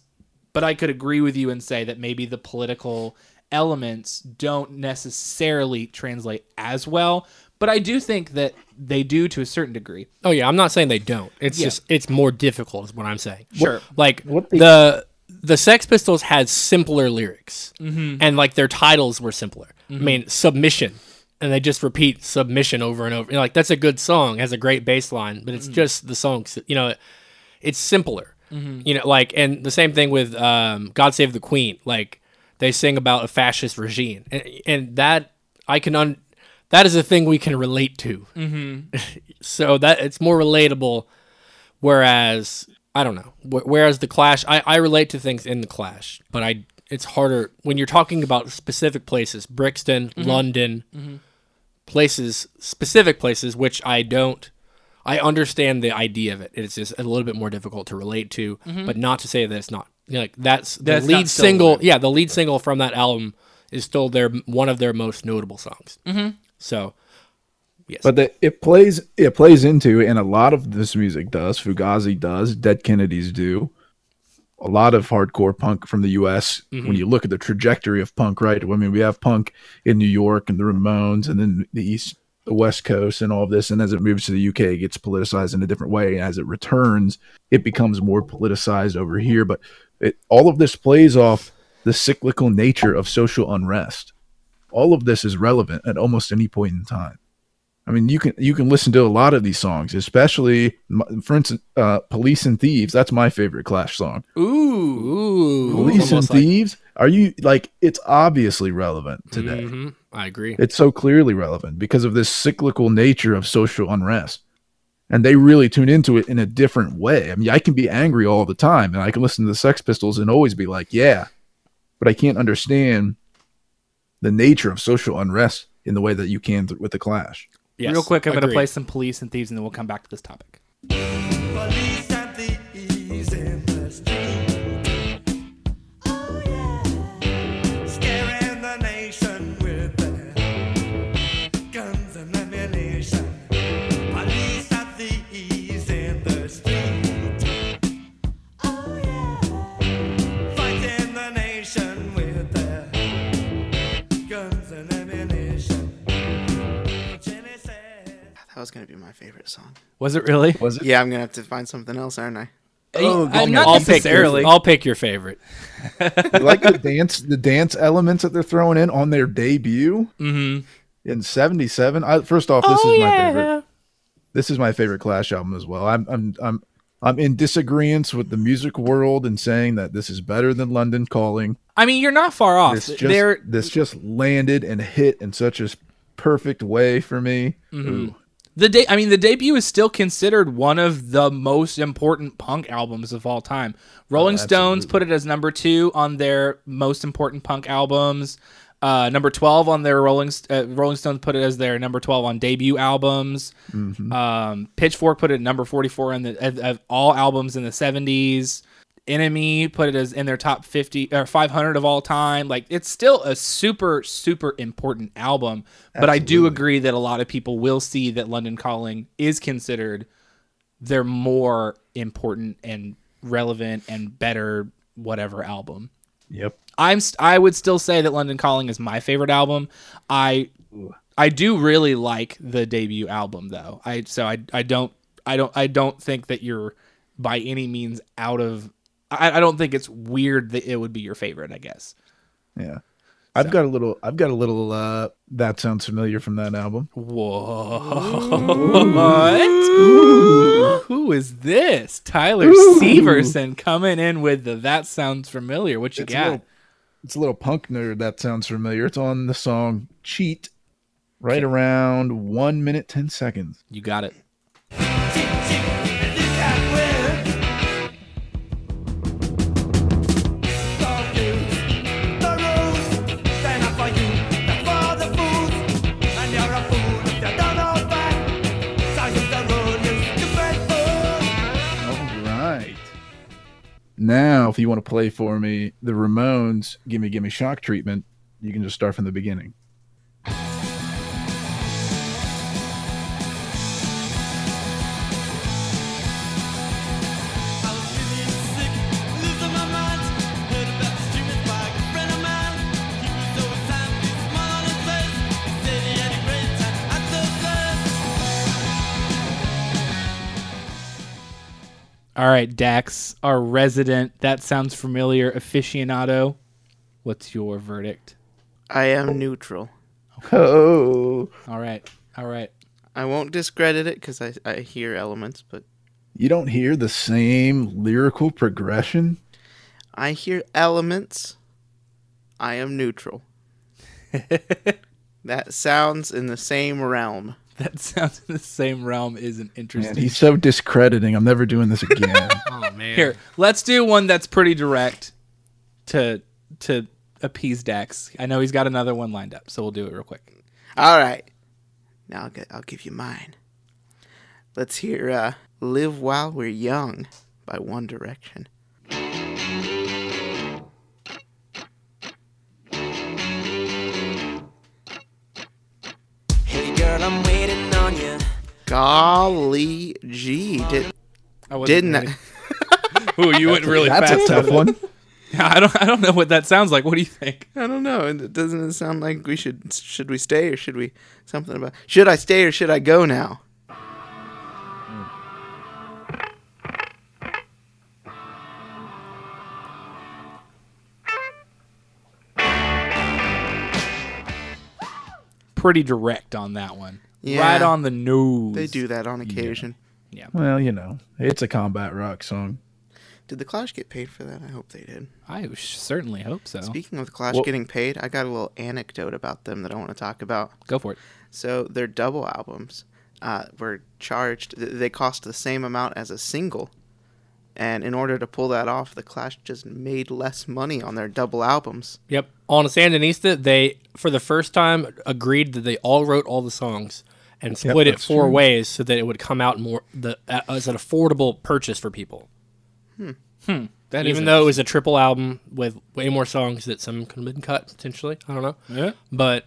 Speaker 1: but I could agree with you and say that maybe the political elements don't necessarily translate as well, but I do think that they do to a certain degree.
Speaker 3: Oh yeah, I'm not saying they don't. It's
Speaker 1: Yeah.
Speaker 3: just it's more difficult, is what I'm saying.
Speaker 1: Sure.
Speaker 3: Like
Speaker 4: what they-
Speaker 3: the the Sex Pistols had simpler lyrics,
Speaker 1: Mm-hmm.
Speaker 3: and like their titles were simpler. I mean, submission, and they just repeat submission over and over. You know, like that's a good song, has a great bass line, but
Speaker 1: Mm-hmm.
Speaker 3: it's just the song. You know, it's simpler. You know, like and the same thing with um, God Save the Queen. Like they sing about a fascist regime, and, and that I can un. That is a thing we can relate to. Mm-hmm. (laughs) so that it's more relatable. Whereas I don't know. Wh- Whereas the Clash, I, I relate to things in the Clash, but I it's harder when you're talking about specific places, Brixton, mm-hmm. London, mm-hmm. places, specific places, which I don't. I understand the idea of it. It's just a little bit more difficult to relate to, mm-hmm. but not to say that it's not. You know, like that's the
Speaker 1: That's
Speaker 3: lead single.
Speaker 1: relevant.
Speaker 3: Yeah, the lead single from that album is still their one of their most notable songs. Mm-hmm. So, yes,
Speaker 4: But the, it plays it plays into, and a lot of this music does. Fugazi does. Dead Kennedys do. A lot of hardcore punk from the U.S. When you look at the trajectory of punk, right? I mean, we have punk in New York and the Ramones, and then the East, the West Coast, and all of this. And as it moves to the UK, it gets politicized in a different way. And as it returns, it becomes more politicized over here. But it, all of this plays off the cyclical nature of social unrest. All of this is relevant at almost any point in time. I mean, you can you can listen to a lot of these songs, especially, for instance, uh, "Police and Thieves." That's my favorite Clash song.
Speaker 1: Ooh.
Speaker 3: ooh,
Speaker 4: "Police and
Speaker 3: like-
Speaker 4: Thieves." Are you like? It's obviously relevant today.
Speaker 3: Mhm, I agree.
Speaker 4: It's so clearly relevant because of this cyclical nature of social unrest, and they really tune into it in a different way. I mean, I can be angry all the time, and I can listen to the Sex Pistols and always be like, "Yeah," but I can't understand the nature of social unrest in the way that you can th- with the Clash.
Speaker 3: Yes,
Speaker 1: Real quick, I'm going to play some police and thieves and then we'll come back to this topic.
Speaker 2: Was gonna be my favorite song.
Speaker 1: Was it really?
Speaker 4: Was it?
Speaker 2: Yeah, I'm gonna have to find something else, aren't I?
Speaker 4: Oh,
Speaker 1: I'm not
Speaker 3: I'll pick
Speaker 1: necessarily.
Speaker 3: your, I'll pick your favorite.
Speaker 4: You like the dance, the dance elements that they're throwing in on their debut
Speaker 1: mm-hmm.
Speaker 4: in '77. I, first off, this is my favorite. This is my favorite Clash album as well. I'm I'm I'm I'm in disagreement with the music world and saying that this is better than London Calling.
Speaker 1: I mean, you're not far off.
Speaker 4: This just
Speaker 1: There,
Speaker 4: this just landed and hit in such a perfect way for me. Ooh.
Speaker 1: The day. I mean, the debut is still considered one of the most important punk albums of all time. Rolling Stones put it as number two on their most important punk albums. Uh, number twelve on their Rolling uh, Rolling Stones put it as their number twelve on debut albums. Um, Pitchfork put it number forty four on the of, of all albums in the seventies. Enemy put it as in their top 50 or 500 of all time. Like it's still a super super important album, but I do agree that a lot of people will see that London Calling is considered their more important and relevant and better whatever album.
Speaker 4: Yep.
Speaker 1: I'm st- I would still say that London Calling is my favorite album. I I do really like the debut album though. I so I I don't I don't I don't think that you're by any means out of I, I don't think it's weird that it would be your favorite, I guess.
Speaker 4: Yeah. I've got a little I've got a little uh that sounds familiar from that album.
Speaker 1: What? Who is this? Tyler Severson coming in with the that sounds familiar. What you
Speaker 4: It's a
Speaker 1: got?
Speaker 4: little it's a little punk nerd that sounds familiar. It's on the song Cheat right around one minute ten seconds.
Speaker 1: You got it.
Speaker 4: Now, if you want to play for me the Ramones Gimme Gimme Shock Treatment, you can just start from the beginning.
Speaker 1: All right, Dax, our resident that sounds familiar aficionado. What's your verdict?
Speaker 2: I am neutral.
Speaker 4: Oh,
Speaker 1: All right. All right.
Speaker 2: I won't discredit it because I, I hear elements, but
Speaker 4: you don't hear the same lyrical progression?
Speaker 2: I hear elements. I am neutral. (laughs) that sounds in the same realm. (laughs)
Speaker 1: That sounds in the same realm isn't
Speaker 4: Man,
Speaker 1: interesting.
Speaker 4: he's so discrediting. I'm never doing this again. (laughs)
Speaker 3: Oh man.
Speaker 1: Here, let's do one that's pretty direct to to appease Dax. I know he's got another one lined up, so we'll do it real quick.
Speaker 2: All right. Now I'll, get, I'll give you mine. Let's hear uh, Live While We're Young by One Direction. Golly gee. Did,
Speaker 1: I wasn't
Speaker 2: didn't
Speaker 1: ready. (laughs) Ooh, you went really
Speaker 4: That's
Speaker 1: fast.
Speaker 4: a tough one.
Speaker 1: Yeah, (laughs) I don't. I don't know what that sounds like. What do you think?
Speaker 2: I don't know. It doesn't it sound like we should should we stay or should we something about should I stay or should I go now?
Speaker 1: Pretty direct on that one.
Speaker 2: Yeah.
Speaker 1: Right on the nose.
Speaker 2: They do that on occasion. Yeah.
Speaker 4: Well, you know, it's a combat rock song.
Speaker 2: Did the Clash get paid for that? I hope they did.
Speaker 1: I certainly hope so.
Speaker 2: Speaking of the Clash
Speaker 4: Well-
Speaker 2: getting paid, I got a little anecdote about them that I want to talk about.
Speaker 1: Go for it.
Speaker 2: So their double albums uh, were charged. They cost the same amount as a single, and in order to pull that off, the Clash just made less money on their double albums.
Speaker 3: Yep. On Sandinista, they for the first time agreed that they all wrote all the songs and split it four
Speaker 4: true.
Speaker 3: ways so that it would come out more the uh, as an affordable purchase for people.
Speaker 1: That is
Speaker 3: Even though it was a triple album with way more songs that some could have been cut potentially, I don't know.
Speaker 1: Yeah.
Speaker 3: But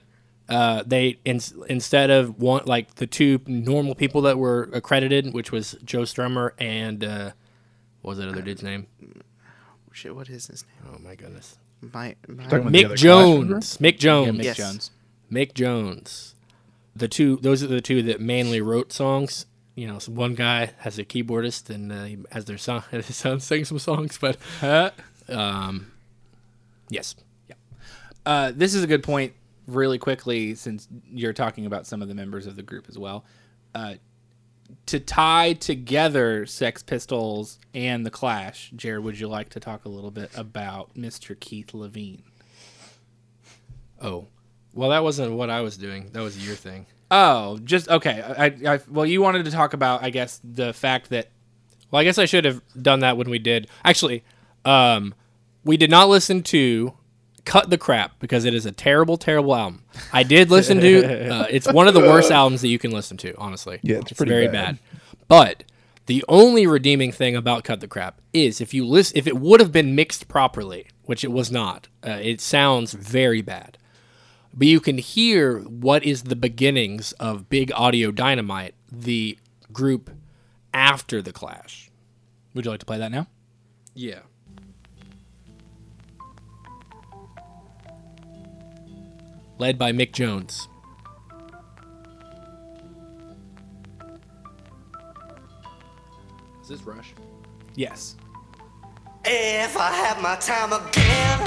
Speaker 3: uh, they in, instead of one like the two normal people that were accredited, which was Joe Strummer and uh, what was that other dude's name?
Speaker 2: Shit, what is his name?
Speaker 3: Oh my goodness,
Speaker 2: My, my
Speaker 4: Talking about the other
Speaker 3: Mick
Speaker 4: Clash
Speaker 3: Jones. Mick
Speaker 1: yeah,
Speaker 3: Jones.
Speaker 1: Mick
Speaker 2: Yes.
Speaker 1: Jones.
Speaker 3: Mick Jones. The two those are the two that mainly wrote songs. You know, so one guy has a keyboardist and uh, he has their son (laughs) his son sing some songs, but um, yes,
Speaker 1: Uh, this is a good point, really quickly, since you're talking about some of the members of the group as well. Uh, to tie together Sex Pistols and The Clash, Jared, would you like to talk a little bit about Mr. Keith Levene?
Speaker 3: Oh, well, that wasn't what I was doing. That was your thing.
Speaker 1: Oh, just okay. I, I, well, you wanted to talk about, I guess, the fact that
Speaker 3: Well, I guess I should have done that when we did. Actually, um, we did not listen to "Cut the Crap" because it is a terrible, terrible album. I did listen to. (laughs) Uh, it's one of the worst albums that you can listen to. Honestly,
Speaker 4: Yeah, it's pretty
Speaker 3: very
Speaker 4: bad.
Speaker 3: bad. But the only redeeming thing about "Cut the Crap" is if you listen, if it would have been mixed properly, which it was not. Uh, it sounds very bad. But you can hear what is the beginnings of Big Audio Dynamite, the group after the Clash.
Speaker 1: would you like to play that now?
Speaker 3: Yeah. Led by Mick Jones. Is this Rush?
Speaker 1: Yes.
Speaker 6: If I had my time again,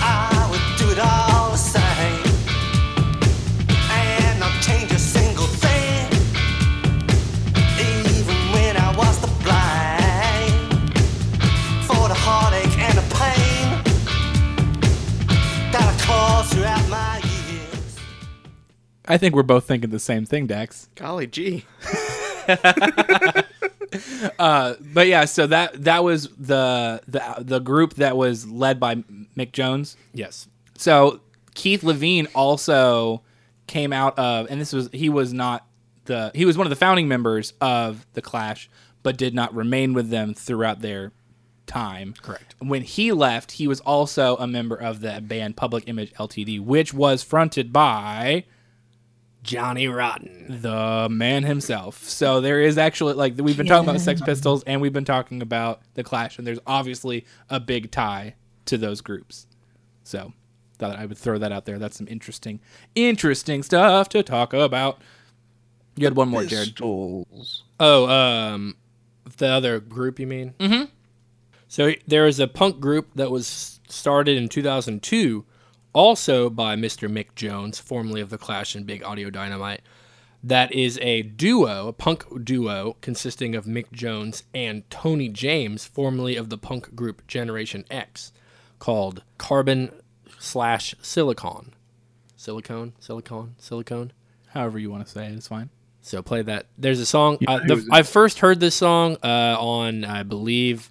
Speaker 6: I would do it all I
Speaker 1: think we're both thinking the same thing, Dex.
Speaker 2: Golly gee. (laughs)
Speaker 1: Uh, but yeah, so that that was the the the group that was led by Mick Jones.
Speaker 3: Yes.
Speaker 1: So Keith Levene also came out of, and this was he was not the he was one of the founding members of the Clash, but did not remain with them throughout their time.
Speaker 3: Correct.
Speaker 1: When he left, he was also a member of the band Public Image Ltd, which was fronted by
Speaker 3: Johnny Rotten.
Speaker 1: the man himself. So there is actually like we've been talking about Sex Pistols and we've been talking about the Clash, and there's obviously a big tie to those groups. So thought I would throw that out there. That's some interesting, interesting stuff to talk about. You had one more, Jared.
Speaker 4: Pistols.
Speaker 3: Oh, um, the other group, you mean? Mm-hmm. So there is a punk group that was started in 2002, also by Mr. Mick Jones, formerly of the Clash and Big Audio Dynamite. That is a duo, a punk duo consisting of Mick Jones and Tony James, formerly of the punk group Generation X, called Carbon slash Silicon. Silicone, silicone, silicone.
Speaker 1: However you want to say it, it is fine.
Speaker 3: So play that. There's a song.
Speaker 4: Yeah,
Speaker 3: uh, the,
Speaker 4: was-
Speaker 3: I first heard this song uh, on, I believe,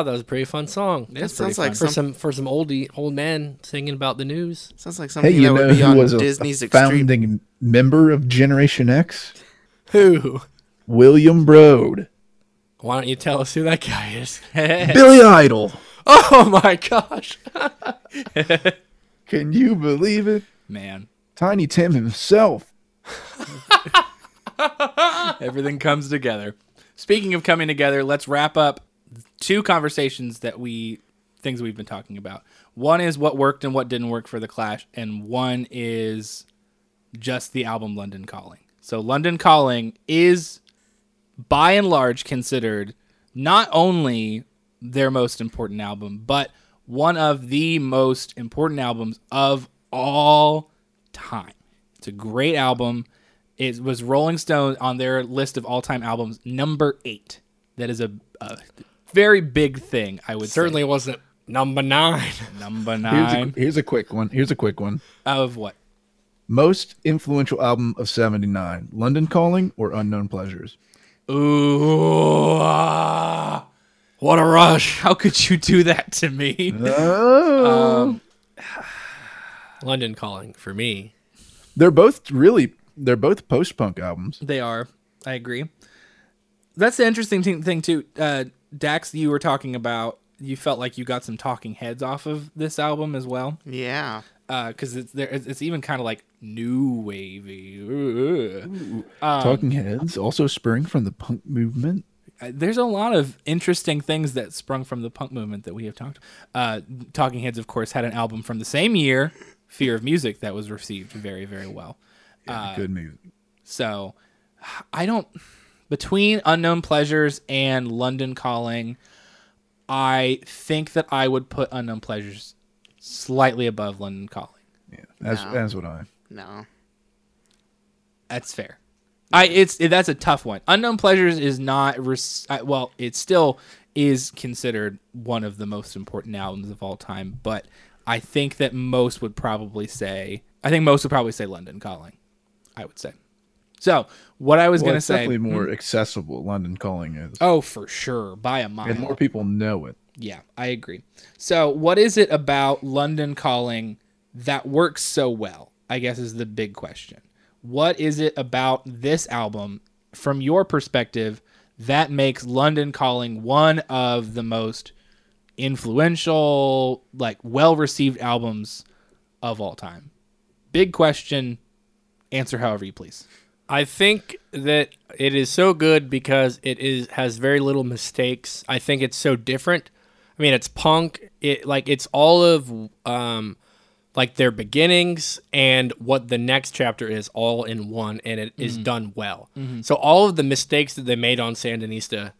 Speaker 3: thought that was a pretty fun song.
Speaker 2: It sounds like
Speaker 3: for
Speaker 2: some,
Speaker 3: some for some oldie old men singing about the news.
Speaker 2: sounds like something
Speaker 4: Hey, you
Speaker 2: that
Speaker 4: know
Speaker 2: would be
Speaker 4: who
Speaker 2: on
Speaker 4: was a, a
Speaker 2: Disney's Extreme.
Speaker 4: founding member of Generation X?
Speaker 3: Who?
Speaker 4: William Broad.
Speaker 3: Why don't you tell us who that guy is? (laughs)
Speaker 4: Billy Idol.
Speaker 3: oh my gosh! (laughs)
Speaker 4: Can you believe it?
Speaker 1: Man,
Speaker 4: Tiny Tim himself. (laughs)
Speaker 1: everything comes together. Speaking of coming together, let's wrap up two conversations that we things we've been talking about. One is what worked and what didn't work for the Clash, and one is just the album London Calling. So London Calling is by and large considered not only their most important album, but one of the most important albums of all time. It's a great album. It was Rolling Stone on their list of all time albums, number eight. That is a, a very big thing. I would
Speaker 3: Certainly wasn't number nine.
Speaker 1: say. (laughs) (laughs) number
Speaker 4: Here's
Speaker 1: nine
Speaker 4: a, here's a quick one. Here's a quick one.
Speaker 1: of what?
Speaker 4: Most influential album of 79 London Calling or Unknown Pleasures?
Speaker 1: Ooh, ah.
Speaker 3: What a rush.
Speaker 1: how could you do that to me?
Speaker 4: Oh. (sighs)
Speaker 3: London calling for me.
Speaker 4: They're both really, they're both post punk albums.
Speaker 1: They are. I agree. That's the interesting thing, thing too. Uh, Dax, you were talking about. You felt like you got some Talking Heads off of this album as well,
Speaker 2: Yeah.
Speaker 1: because it's there. It's it's even kind of like new wavy. Ooh.
Speaker 4: Talking Heads, also spurring from the punk movement.
Speaker 1: Uh, There's a lot of interesting things that sprung from the punk movement that we have talked. Uh, Talking Heads, of course, had an album from the same year, Fear of Music, that was received very, very well. Uh,
Speaker 4: Good music.
Speaker 1: So I don't between Unknown Pleasures and London Calling, I think that I would put Unknown Pleasures slightly above London Calling.
Speaker 4: Yeah, that's,
Speaker 2: No.
Speaker 4: that's what I.
Speaker 2: No.
Speaker 1: That's fair. I it's that's a tough one. Unknown Pleasures is not res- I- well, it still is considered one of the most important albums of all time, but I think that most would probably say I think most would probably say London Calling. I would say. So, what I was
Speaker 4: Well,
Speaker 1: going to say
Speaker 4: definitely more hmm. accessible. London Calling is,
Speaker 1: Oh, for sure, by a mile.
Speaker 4: and more people know it.
Speaker 1: Yeah, I agree. So, what is it about London Calling that works so well? I guess is the big question. What is it about this album, from your perspective, that makes London Calling one of the most influential, like well received albums of all time? Big question. Answer however you please.
Speaker 3: I think that it is so good because it is has very little mistakes. I think it's so different. I mean, it's punk. It like it's all of um like their beginnings and what the next chapter is all in one and it is mm-hmm. done well. Mm-hmm. So all of the mistakes that they made on Sandinista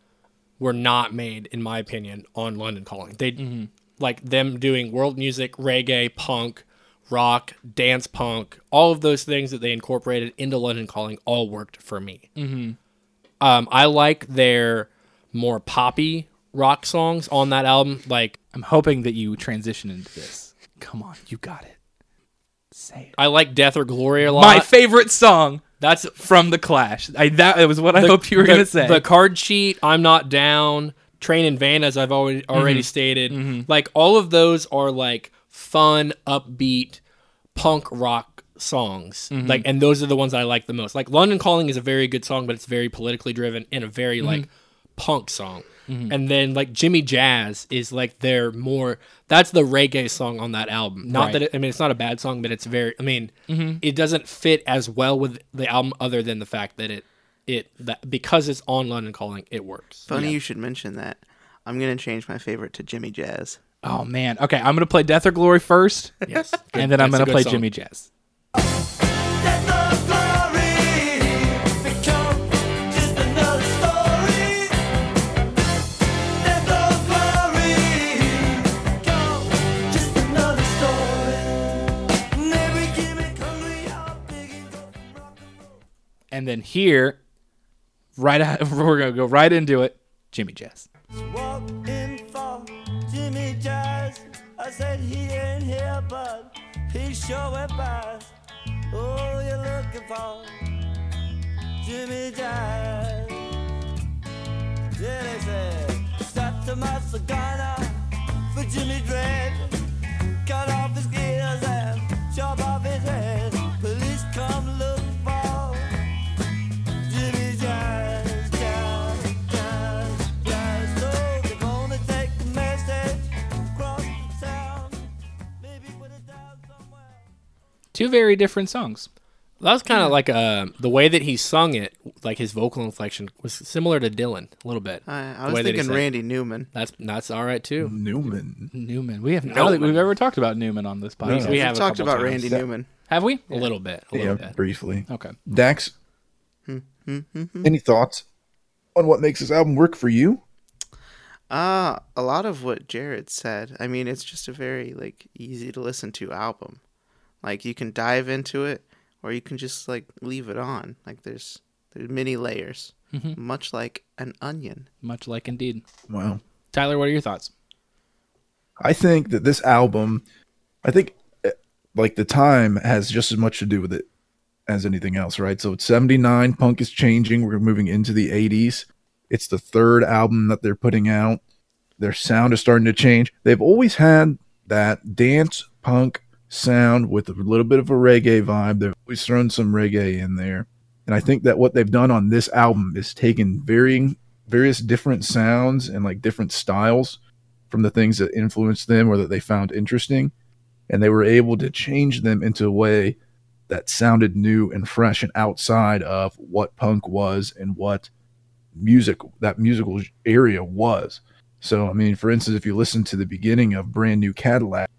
Speaker 3: were not made in my opinion on London Calling. They mm-hmm. like them doing world music, reggae, punk, rock, dance punk, all of those things that they incorporated into London Calling all worked for me. Mm-hmm. Um, I like their more poppy rock songs on that album. Like
Speaker 1: I'm hoping that you transition into this. Come on, you got it. Say it.
Speaker 3: I like Death or Glory a lot.
Speaker 1: My favorite song
Speaker 3: That's
Speaker 1: from the Clash. I, that it was what I
Speaker 3: the-
Speaker 1: hoped you were
Speaker 3: the-
Speaker 1: gonna say.
Speaker 3: The Card Cheat, I'm not down. Train in Vain, as I've already already
Speaker 1: Mm-hmm.
Speaker 3: stated, like all of those are like fun, upbeat, punk rock songs.
Speaker 1: Mm-hmm.
Speaker 3: Like, and those are the ones that I like the most. Like London Calling is a very good song, but it's very politically driven and a very
Speaker 1: Mm-hmm.
Speaker 3: like punk song. And then like Jimmy Jazz is like their more that's the reggae song on that album. Not
Speaker 1: Right.
Speaker 3: that it, I mean it's not a bad song, but it's very I mean
Speaker 1: Mm-hmm.
Speaker 3: it doesn't fit as well with the album other than the fact that it it that because it's on London Calling, it works.
Speaker 2: Funny you should mention that. I'm gonna change my favorite to Jimmy Jazz.
Speaker 1: Oh man. Okay, I'm gonna play Death or Glory first,
Speaker 3: Yes. (laughs)
Speaker 1: and then I'm gonna play
Speaker 3: song.
Speaker 1: Jimmy Jazz.
Speaker 6: Death or glory become just another story. Death or glory become just another story. And every gimmick hungry out digging for rock and roll.
Speaker 1: And then here, right out, (laughs) we're gonna go right into it. Jimmy Jazz.
Speaker 6: Walk I said he ain't here, but he sure went by. Oh, you're looking for Jimmy Jazz. Yeah, they said, stop to my cigar for Jimmy Dread. Cut off his ears and chop off
Speaker 1: Two very different songs.
Speaker 3: That was kind of like uh, the way that he sung it, like his vocal inflection was similar to Dylan a little bit.
Speaker 2: I, I
Speaker 3: The
Speaker 2: was
Speaker 3: way that he
Speaker 2: thinking. Randy Newman.
Speaker 3: That's that's all right too.
Speaker 4: Newman.
Speaker 1: Newman. We have. I don't think we've ever talked about Newman on this podcast.
Speaker 3: We
Speaker 2: We
Speaker 3: have
Speaker 2: talked about
Speaker 3: times.
Speaker 2: Randy Newman.
Speaker 1: Have we?
Speaker 3: A little bit, a
Speaker 4: Yeah,
Speaker 3: little bit.
Speaker 4: briefly.
Speaker 1: Okay.
Speaker 4: Dax, hmm, hmm, hmm, any thoughts on what makes this album work for you?
Speaker 2: Uh, a lot of what Jared said. I mean, it's just a very like easy to listen to album. Like you can dive into it or you can just like leave it on. Like there's there's many layers. Much like an onion.
Speaker 1: Much like Indeed.
Speaker 4: Wow.
Speaker 1: Tyler, what are your thoughts?
Speaker 4: I think that this album, I think eh, like the time has just as much to do with it as anything else, right? So it's 79, punk is changing. We're moving into the 80s. It's the third album that they're putting out. Their sound is starting to change. They've always had that dance punk sound with a little bit of a reggae vibe. They've always thrown some reggae in there. And I think that what they've done on this album is taken varying various different sounds and like different styles from the things that influenced them or that they found interesting and they were able to change them into a way that sounded new and fresh and outside of what punk was and what music that musical area was so i mean for instance if you listen to the beginning of brand new cadillac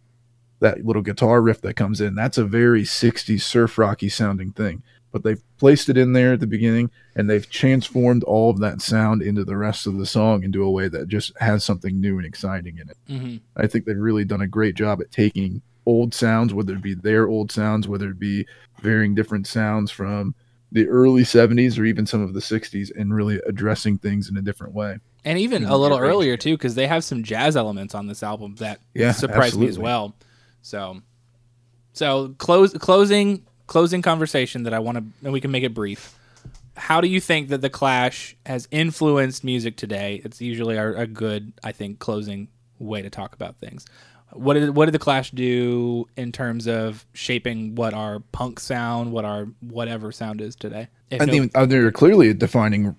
Speaker 4: that little guitar riff that comes in that's a very 60s surf rocky sounding thing but they've placed it in there at the beginning and they've transformed all of that sound into the rest of the song into a way that just has something new and exciting in it
Speaker 1: Mm-hmm.
Speaker 4: I think they've really done a great job at taking old sounds, whether it be their old sounds, whether it be varying different sounds from the early 70s or even some of the 60s, and really addressing things in a different way.
Speaker 1: And even a little earlier too, because they have some jazz elements on this album that
Speaker 4: Yeah,
Speaker 1: surprised me as well. So, so close closing closing conversation that I want to, and we can make it brief. How do you think that the Clash has influenced music today? It's usually our, a good, I think, closing way to talk about things. What did what did the Clash do in terms of shaping what our punk sound, what our whatever sound is today? If
Speaker 4: I
Speaker 1: no-
Speaker 4: think uh, they're clearly a defining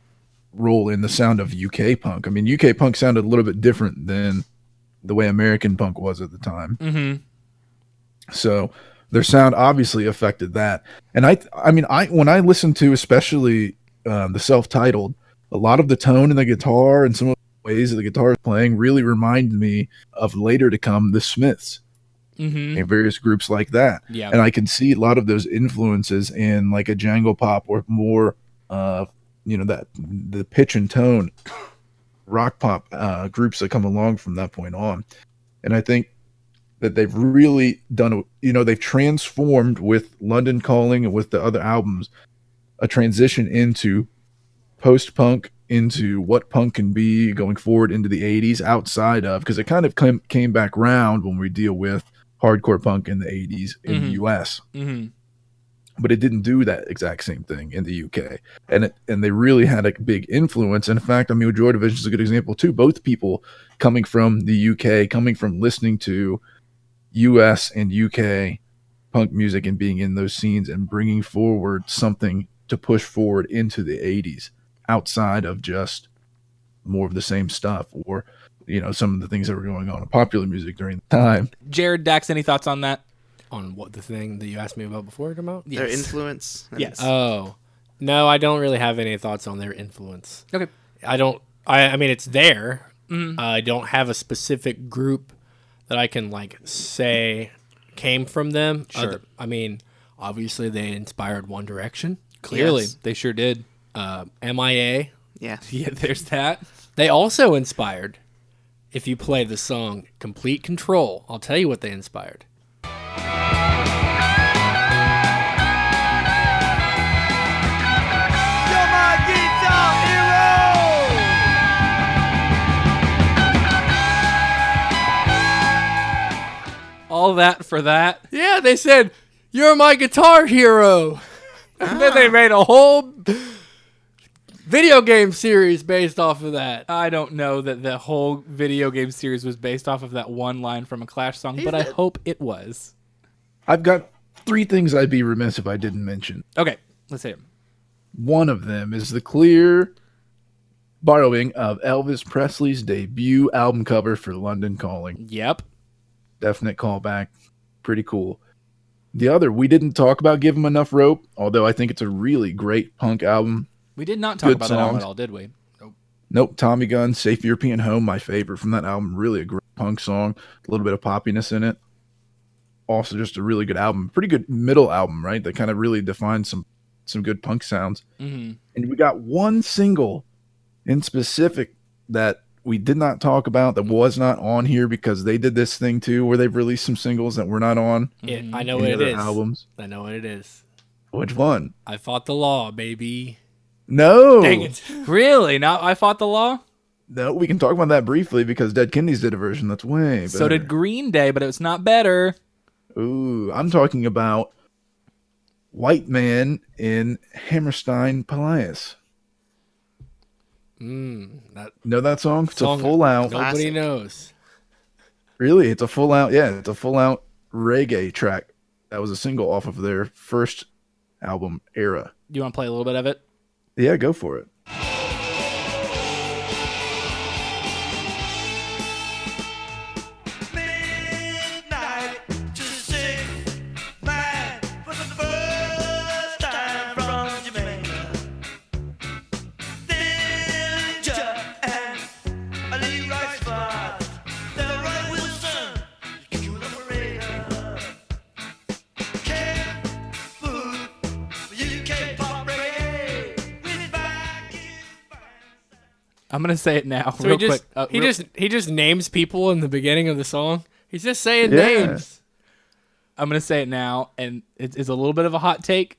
Speaker 4: role in the sound of UK punk. I mean, UK punk sounded a little bit different than the way American punk was at the time.
Speaker 1: Mhm.
Speaker 4: So their sound obviously affected that. And I, I mean, I when I listen to especially um, the self-titled, a lot of the tone in the guitar and some of the ways that the guitar is playing really remind me of later to come the Smiths
Speaker 1: Mhm.
Speaker 4: and various groups like that.
Speaker 1: Yeah.
Speaker 4: And I can see a lot of those influences in like a jangle pop or more, uh, you know, that the pitch and tone (coughs) rock pop uh, groups that come along from that point on. And I think that they've really done, a- you know, they've transformed with London Calling and with the other albums, a transition into post punk into what punk can be going forward into the 80s outside of because it kind of came, came back round when we deal with hardcore punk in the 80s in the
Speaker 1: Mhm.
Speaker 4: US
Speaker 1: hmm
Speaker 4: but it didn't do that exact same thing in the UK. And it, and they really had a big influence. And in fact, I mean, Joy Division is a good example too. Both people coming from the UK, coming from listening to US and UK punk music and being in those scenes and bringing forward something to push forward into the 80s outside of just more of the same stuff or you know some of the things that were going on in popular music during the time
Speaker 1: Jared Dax, any thoughts on that?
Speaker 3: On what the thing that you asked me about before, come out?
Speaker 2: Their
Speaker 1: Yes.
Speaker 2: influence.
Speaker 1: Yes.
Speaker 3: Oh, no, I don't really have any thoughts on their influence.
Speaker 1: Okay.
Speaker 3: I don't. I, I mean, it's there.
Speaker 1: Mhm.
Speaker 3: I don't have a specific group that I can like say came from them.
Speaker 1: Sure.
Speaker 3: I mean, obviously they inspired One Direction,
Speaker 1: Clearly,
Speaker 2: Yes.
Speaker 1: they sure did.
Speaker 3: uh, MIA.
Speaker 2: Yeah. (laughs)
Speaker 1: Yeah, there's that.
Speaker 3: They also inspired. If you play the song "Complete Control," I'll tell you what they inspired.
Speaker 1: All that for that.
Speaker 3: Yeah, they said you're my guitar hero. (laughs) and then they ah. made a whole video game series based off of that.
Speaker 1: I don't know that the whole video game series was based off of that one line from a Clash song, but I hope it was.
Speaker 4: i've got three things i'd be remiss if i didn't mention
Speaker 1: Okay, let's hit him.
Speaker 4: One of them is the clear borrowing of Elvis Presley's debut album cover for London Calling.
Speaker 1: Yep.
Speaker 4: Definite callback. Pretty cool. The other, we didn't talk about Give 'Em Enough Rope, although I think it's a really great punk album.
Speaker 1: We did not talk
Speaker 4: Good
Speaker 1: about that album at all, did we?
Speaker 4: Nope, Nope. Tommy Gun, Safe European Home, my favorite from that album. Really a great punk song, a little bit of poppiness in it. Also, just a really good album. Pretty good middle album, right? That kind of really defines some some good punk sounds.
Speaker 1: Mm-hmm.
Speaker 4: and we got one single in specific that we did not talk about that was not on here because they did this thing too where they've released some singles that were not on
Speaker 3: It, I know what it
Speaker 4: other
Speaker 3: is.
Speaker 4: albums.
Speaker 3: I know what it is.
Speaker 4: Which one?
Speaker 3: I fought the law, baby.
Speaker 4: No.
Speaker 3: Dang it. (laughs) (laughs)
Speaker 1: Really? Now I fought the law?
Speaker 4: No, we can talk about that briefly because Dead Kennedys did a version that's way better.
Speaker 1: So did Green Day, but it was not better.
Speaker 4: Ooh, I'm talking about White Man in Hammersmith Palais.
Speaker 3: Mm, that
Speaker 4: Know that song? It's
Speaker 3: song
Speaker 4: a full out.
Speaker 3: Nobody
Speaker 2: Classic.
Speaker 3: knows.
Speaker 4: Really, it's a full out. Yeah, it's a full out reggae track. That was a single off of their first album era.
Speaker 1: You want to play a little bit of it?
Speaker 4: Yeah, go for it.
Speaker 1: I'm gonna say it now,
Speaker 3: So
Speaker 1: real
Speaker 3: he just
Speaker 1: quick. Uh,
Speaker 3: he
Speaker 1: real-
Speaker 3: just he just names people in the beginning of the song. He's just saying
Speaker 4: Yeah.
Speaker 3: names.
Speaker 1: I'm gonna say it now, and it, it's a little bit of a hot take.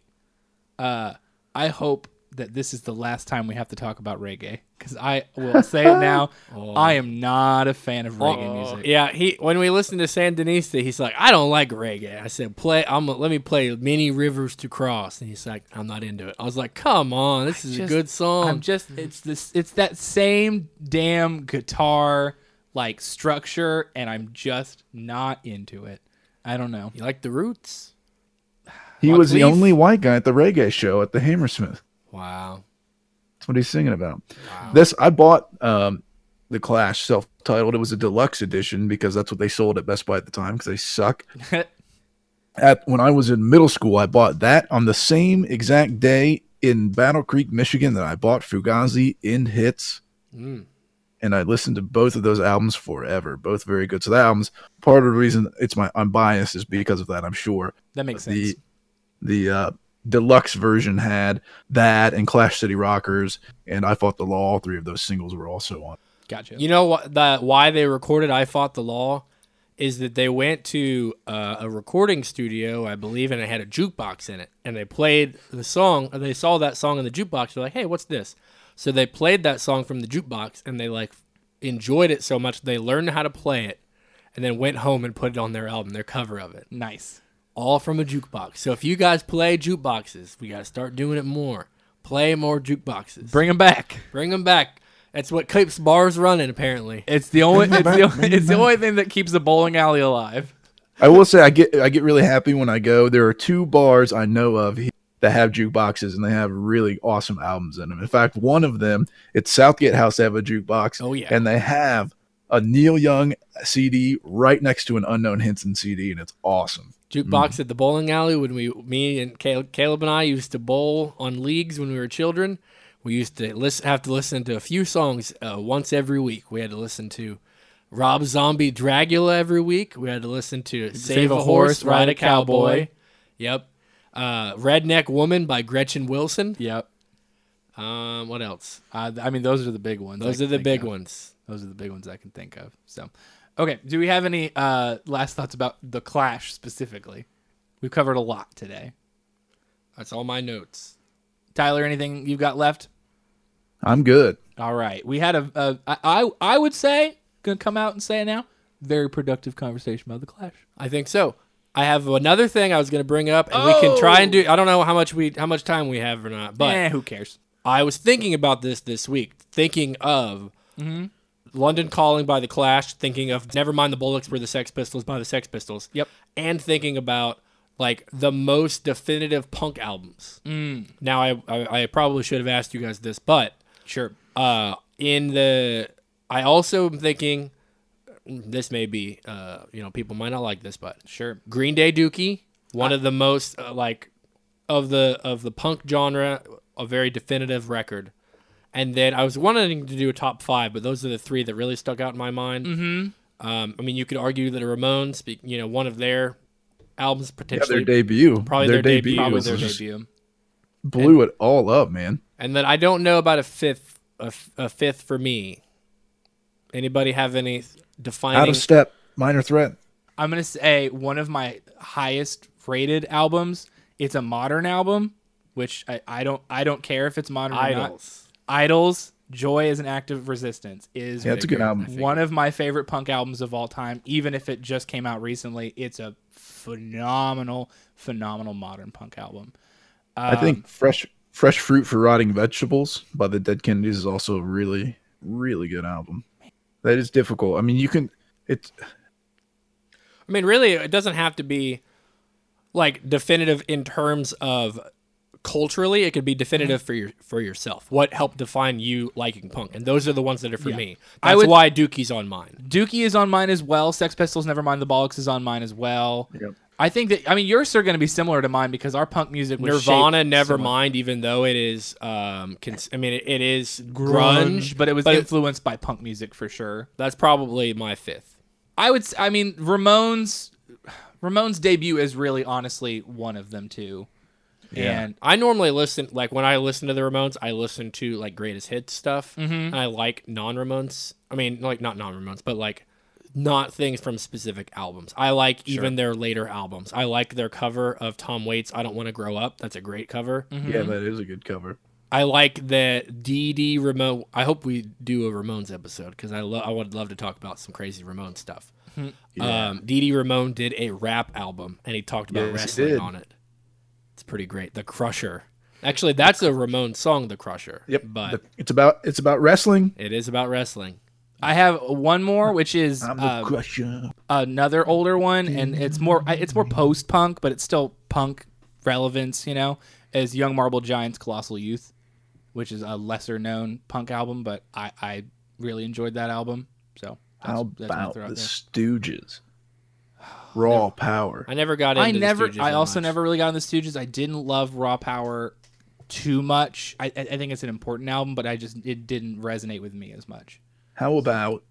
Speaker 1: Uh, I hope that this is the last time we have to talk about reggae, because I will say it now. (laughs) Oh. I am not a fan of reggae
Speaker 3: Oh,
Speaker 1: music.
Speaker 3: Yeah, he when we listened to Sandinista, he's like, I don't like reggae. I said, play. I'm let me play many rivers to cross, and he's like, I'm not into it. I was like, come on, this is a good song.
Speaker 1: I'm just it's this it's that same damn guitar like structure, and I'm just not into it. I don't know.
Speaker 3: you like the Roots?
Speaker 4: He
Speaker 3: What,
Speaker 4: was the only white guy at the reggae show at the Hammersmith.
Speaker 3: Wow.
Speaker 4: That's what he's singing about. This I bought um, the Clash self-titled. It was a deluxe edition because that's what they sold at Best Buy at the time because they suck. (laughs) At when I was in middle school, I bought that on the same exact day in Battle Creek, Michigan, that I bought Fugazi in hits. And I listened to both of those albums forever. Both very good. So that album's part of the reason it's my I'm biased is because of that. I'm sure
Speaker 1: That makes sense.
Speaker 4: the the uh, deluxe version had that and Clash City Rockers, and I Fought the Law. All three of those singles were also on.
Speaker 1: Gotcha.
Speaker 3: You know what? The why they recorded "I Fought the Law" is that they went to uh, a recording studio, I believe, and it had a jukebox in it, and they played the song. Or they saw that song in the jukebox. They're like, "Hey, what's this?" So they played that song from the jukebox, and they like enjoyed it so much they learned how to play it, and then went home and put it on their album, their cover of it,
Speaker 1: nice.
Speaker 3: All from a jukebox. So if you guys play jukeboxes, we got to start doing it more. Play more jukeboxes.
Speaker 1: Bring them back.
Speaker 3: Bring them back. That's what keeps bars running, apparently.
Speaker 1: It's the only
Speaker 4: Bring
Speaker 1: it's
Speaker 4: 'em
Speaker 1: the, (laughs) only, it's the only thing that keeps the bowling alley alive.
Speaker 4: I will say I get I get really happy when I go. There are two bars I know of that have jukeboxes and they have really awesome albums in them. In fact, one of them it's Southgate House. They have a jukebox.
Speaker 3: Oh, yeah.
Speaker 4: and they have a Neil Young CD right next to an Unknown Hinson CD, and it's awesome.
Speaker 3: Jukebox at the bowling alley when we me and Caleb, and I used to bowl on leagues when we were children. We used to listen, have to listen to a few songs uh, once every week. We had to listen to Rob Zombie Dragula every week. We had to listen to Save, a Horse, Ride a Cowboy. Yep. Uh, Redneck Woman by Gretchen Wilson.
Speaker 1: Yep.
Speaker 3: Um, what else?
Speaker 1: Uh, I mean, those are the big ones.
Speaker 3: Those are the big
Speaker 1: of.
Speaker 3: ones.
Speaker 1: Those are the big ones I can think of. So, okay. Do we have any uh, last thoughts about the Clash specifically? We've covered a lot today.
Speaker 3: That's all my notes.
Speaker 1: Tyler, anything you've got left?
Speaker 4: I'm good.
Speaker 1: All right. We had a, a I, I I would say gonna come out and say it now. Very productive conversation about the Clash.
Speaker 3: I think so. I have another thing I was going to bring up, and we can try and do. I don't know how much we how much time we have or not, but
Speaker 1: eh, who cares?
Speaker 3: I was thinking about this this week, thinking of London Calling by the Clash, thinking of Never Mind the Bollocks were the Sex Pistols by the Sex Pistols.
Speaker 1: Yep.
Speaker 3: And thinking about like the most definitive punk albums. Mm. Now I, I I probably should have asked you guys this, but
Speaker 1: Sure.
Speaker 3: uh in the I also am thinking this may be uh you know people might not like this, but
Speaker 1: Sure.
Speaker 3: Green Day Dookie, one of the most uh, like of the of the punk genre, a very definitive record. And then I was wanting to do a top five, but those are the three that really stuck out in my mind. Mm-hmm. Um, I mean, you could argue that the Ramones, you know, one of their albums
Speaker 4: Yeah, their debut,
Speaker 3: probably their debut,
Speaker 1: Probably
Speaker 3: was
Speaker 1: their
Speaker 3: just-
Speaker 1: debut.
Speaker 4: blew it all up, man.
Speaker 3: and then I don't know about a fifth, a, f- a fifth for me. Anybody have any defining?
Speaker 4: Out of step, minor threat.
Speaker 1: I'm gonna say one of my highest rated albums. It's a modern album, which I, I don't I don't care if it's modern or not.
Speaker 3: Idols?
Speaker 1: Idols, Joy as an Act of Resistance is
Speaker 4: Yeah, it's a good album.
Speaker 1: one of my favorite punk albums of all time. Even if it just came out recently, it's a phenomenal, phenomenal modern punk album.
Speaker 4: I think um, fresh fresh fruit for rotting vegetables by the Dead Kennedys is also a really really good album. That is difficult. I mean, you can it's
Speaker 3: I mean, really, it doesn't have to be like definitive in terms of culturally. It could be definitive
Speaker 1: Mm-hmm.
Speaker 3: for your for yourself. What helped define you liking punk, and those are the ones that are for
Speaker 1: Yeah.
Speaker 3: me.
Speaker 1: I
Speaker 3: That's
Speaker 1: would-
Speaker 3: why Dookie's on mine.
Speaker 1: Dookie is on mine as well. Sex Pistols, Nevermind the Bollocks is on mine as well.
Speaker 4: Yep.
Speaker 1: I think that I mean yours are going to be similar to mine because our punk music was
Speaker 3: Nirvana,
Speaker 1: shaped
Speaker 3: never
Speaker 1: similar.
Speaker 3: mind. Even though it is, um, cons- I mean, it, it is grunge,
Speaker 1: but it was
Speaker 3: but
Speaker 1: influenced by punk music for sure.
Speaker 3: that's probably my fifth.
Speaker 1: I would. s- I mean, Ramones. Ramones' debut is really, honestly, one of them too. And
Speaker 3: I normally listen like when I listen to the Ramones, I listen to like greatest hits stuff,
Speaker 1: Mm-hmm.
Speaker 3: and I like non Ramones. I mean, like not non Ramones, but like not things from specific albums. I like even their later albums. I like their cover of Tom Waits' "I Don't Want to Grow Up." That's a great cover.
Speaker 1: Mm-hmm.
Speaker 4: yeah, that is a good cover.
Speaker 3: I like the Dee Dee Ramone. I hope we do a Ramones episode because I love. I would love to talk about some crazy Ramones stuff.
Speaker 1: Mm-hmm.
Speaker 3: Um, Dee Dee Ramone did a rap album and he talked about
Speaker 4: Yes, he
Speaker 3: wrestling on it. It's pretty great. The Crusher. Actually, that's a Ramone song, The Crusher.
Speaker 4: Yep.
Speaker 3: But
Speaker 4: The- it's about it's about wrestling.
Speaker 3: it is about wrestling.
Speaker 1: I have one more, which is uh, another older one, and it's more it's more post punk, but it's still punk relevance. You know, as Young Marble Giants, Colossal Youth, which is a lesser known punk album, but I I really enjoyed that album. So that's,
Speaker 4: How
Speaker 1: that's
Speaker 4: about
Speaker 1: throw out
Speaker 4: the
Speaker 1: there.
Speaker 4: Stooges? Raw power.
Speaker 3: I never got into
Speaker 1: I never.
Speaker 3: Stooges
Speaker 1: I also
Speaker 3: much.
Speaker 1: never really got into the Stooges. I didn't love Raw Power too much. I, I I think it's an important album, but I just it didn't resonate with me as much.
Speaker 4: How about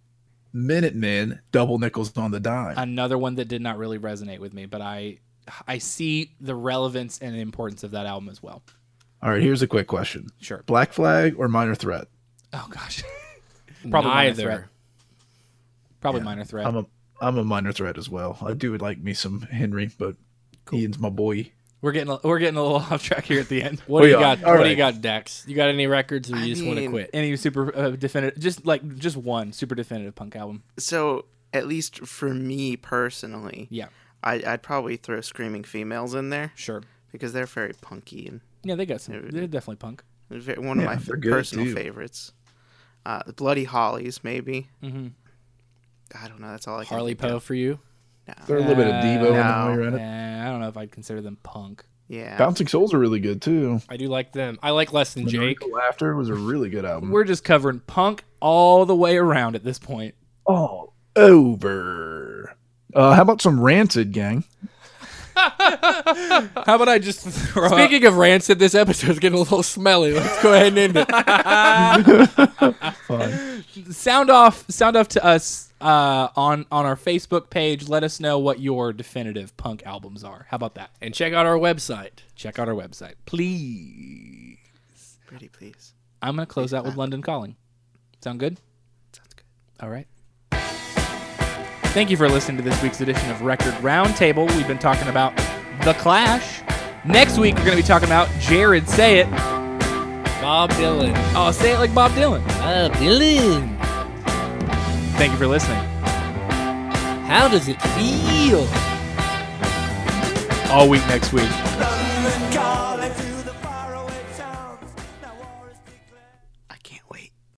Speaker 4: Minutemen? Double nickels on the dime.
Speaker 1: Another one that did not really resonate with me, but I I see the relevance and the importance of that album as well.
Speaker 4: All right, here's a quick question:
Speaker 1: Sure.
Speaker 4: Black Flag or Minor Threat?
Speaker 1: Oh gosh. (laughs) Probably Minor Threat.
Speaker 3: neither.
Speaker 1: Probably
Speaker 4: Yeah,
Speaker 1: minor threat.
Speaker 4: I'm a I'm a Minor Threat as well. I do like me some Henry, but Ian's my boy.
Speaker 1: we're getting a, we're getting a little (laughs) off track here at the end.
Speaker 3: What do you
Speaker 4: are.
Speaker 3: got?
Speaker 4: All
Speaker 3: what do you got, Dex? You got any records, or you
Speaker 2: I
Speaker 3: just want to quit?
Speaker 1: Any super uh, definitive, just like just one super definitive punk album.
Speaker 2: So at least for me personally,
Speaker 1: Yeah,
Speaker 2: I, I'd probably throw Screaming Females in there
Speaker 1: sure.
Speaker 2: because they're very punky and
Speaker 1: Yeah, they got some. They're definitely punk.
Speaker 2: one of
Speaker 4: Yeah,
Speaker 2: my f- personal
Speaker 4: too.
Speaker 2: favorites. Uh, the Bloody Hollies, maybe.
Speaker 1: Mm-hmm.
Speaker 2: I don't know. That's all I can
Speaker 3: Harley
Speaker 2: think
Speaker 3: Poe
Speaker 2: of.
Speaker 3: for you?
Speaker 4: They're a little bit of Devo in
Speaker 2: no.
Speaker 4: while you're at it.
Speaker 1: I don't know if I'd consider them punk.
Speaker 2: Yeah.
Speaker 4: Bouncing Souls are really good too.
Speaker 3: I do like them. I like less than Jake.
Speaker 4: Lyrical Laughter was a really good album.
Speaker 1: We're just covering punk all the way around at this point.
Speaker 4: all over. Uh, how about some Rancid, gang? (laughs)
Speaker 1: How about I just throw out-
Speaker 3: Speaking of rancid, this episode's getting a little smelly. Let's go ahead and end it. (laughs)
Speaker 4: Fine.
Speaker 1: sound off sound off to us uh, on on our Facebook page. Let us know what your definitive punk albums are. How about that?
Speaker 3: and check out our website.
Speaker 1: Check out our website, please.
Speaker 2: Pretty please.
Speaker 1: I'm gonna close out with London Calling. Sound good?
Speaker 2: Sounds good.
Speaker 1: All right. Thank you for listening to this week's edition of Record Roundtable. We've been talking about The Clash. Next week, we're going to be talking about Jared Say It.
Speaker 3: Bob Dylan.
Speaker 1: Oh, say it like Bob Dylan.
Speaker 3: Bob Dylan.
Speaker 1: Thank you for listening.
Speaker 3: How does it feel?
Speaker 1: All week next week.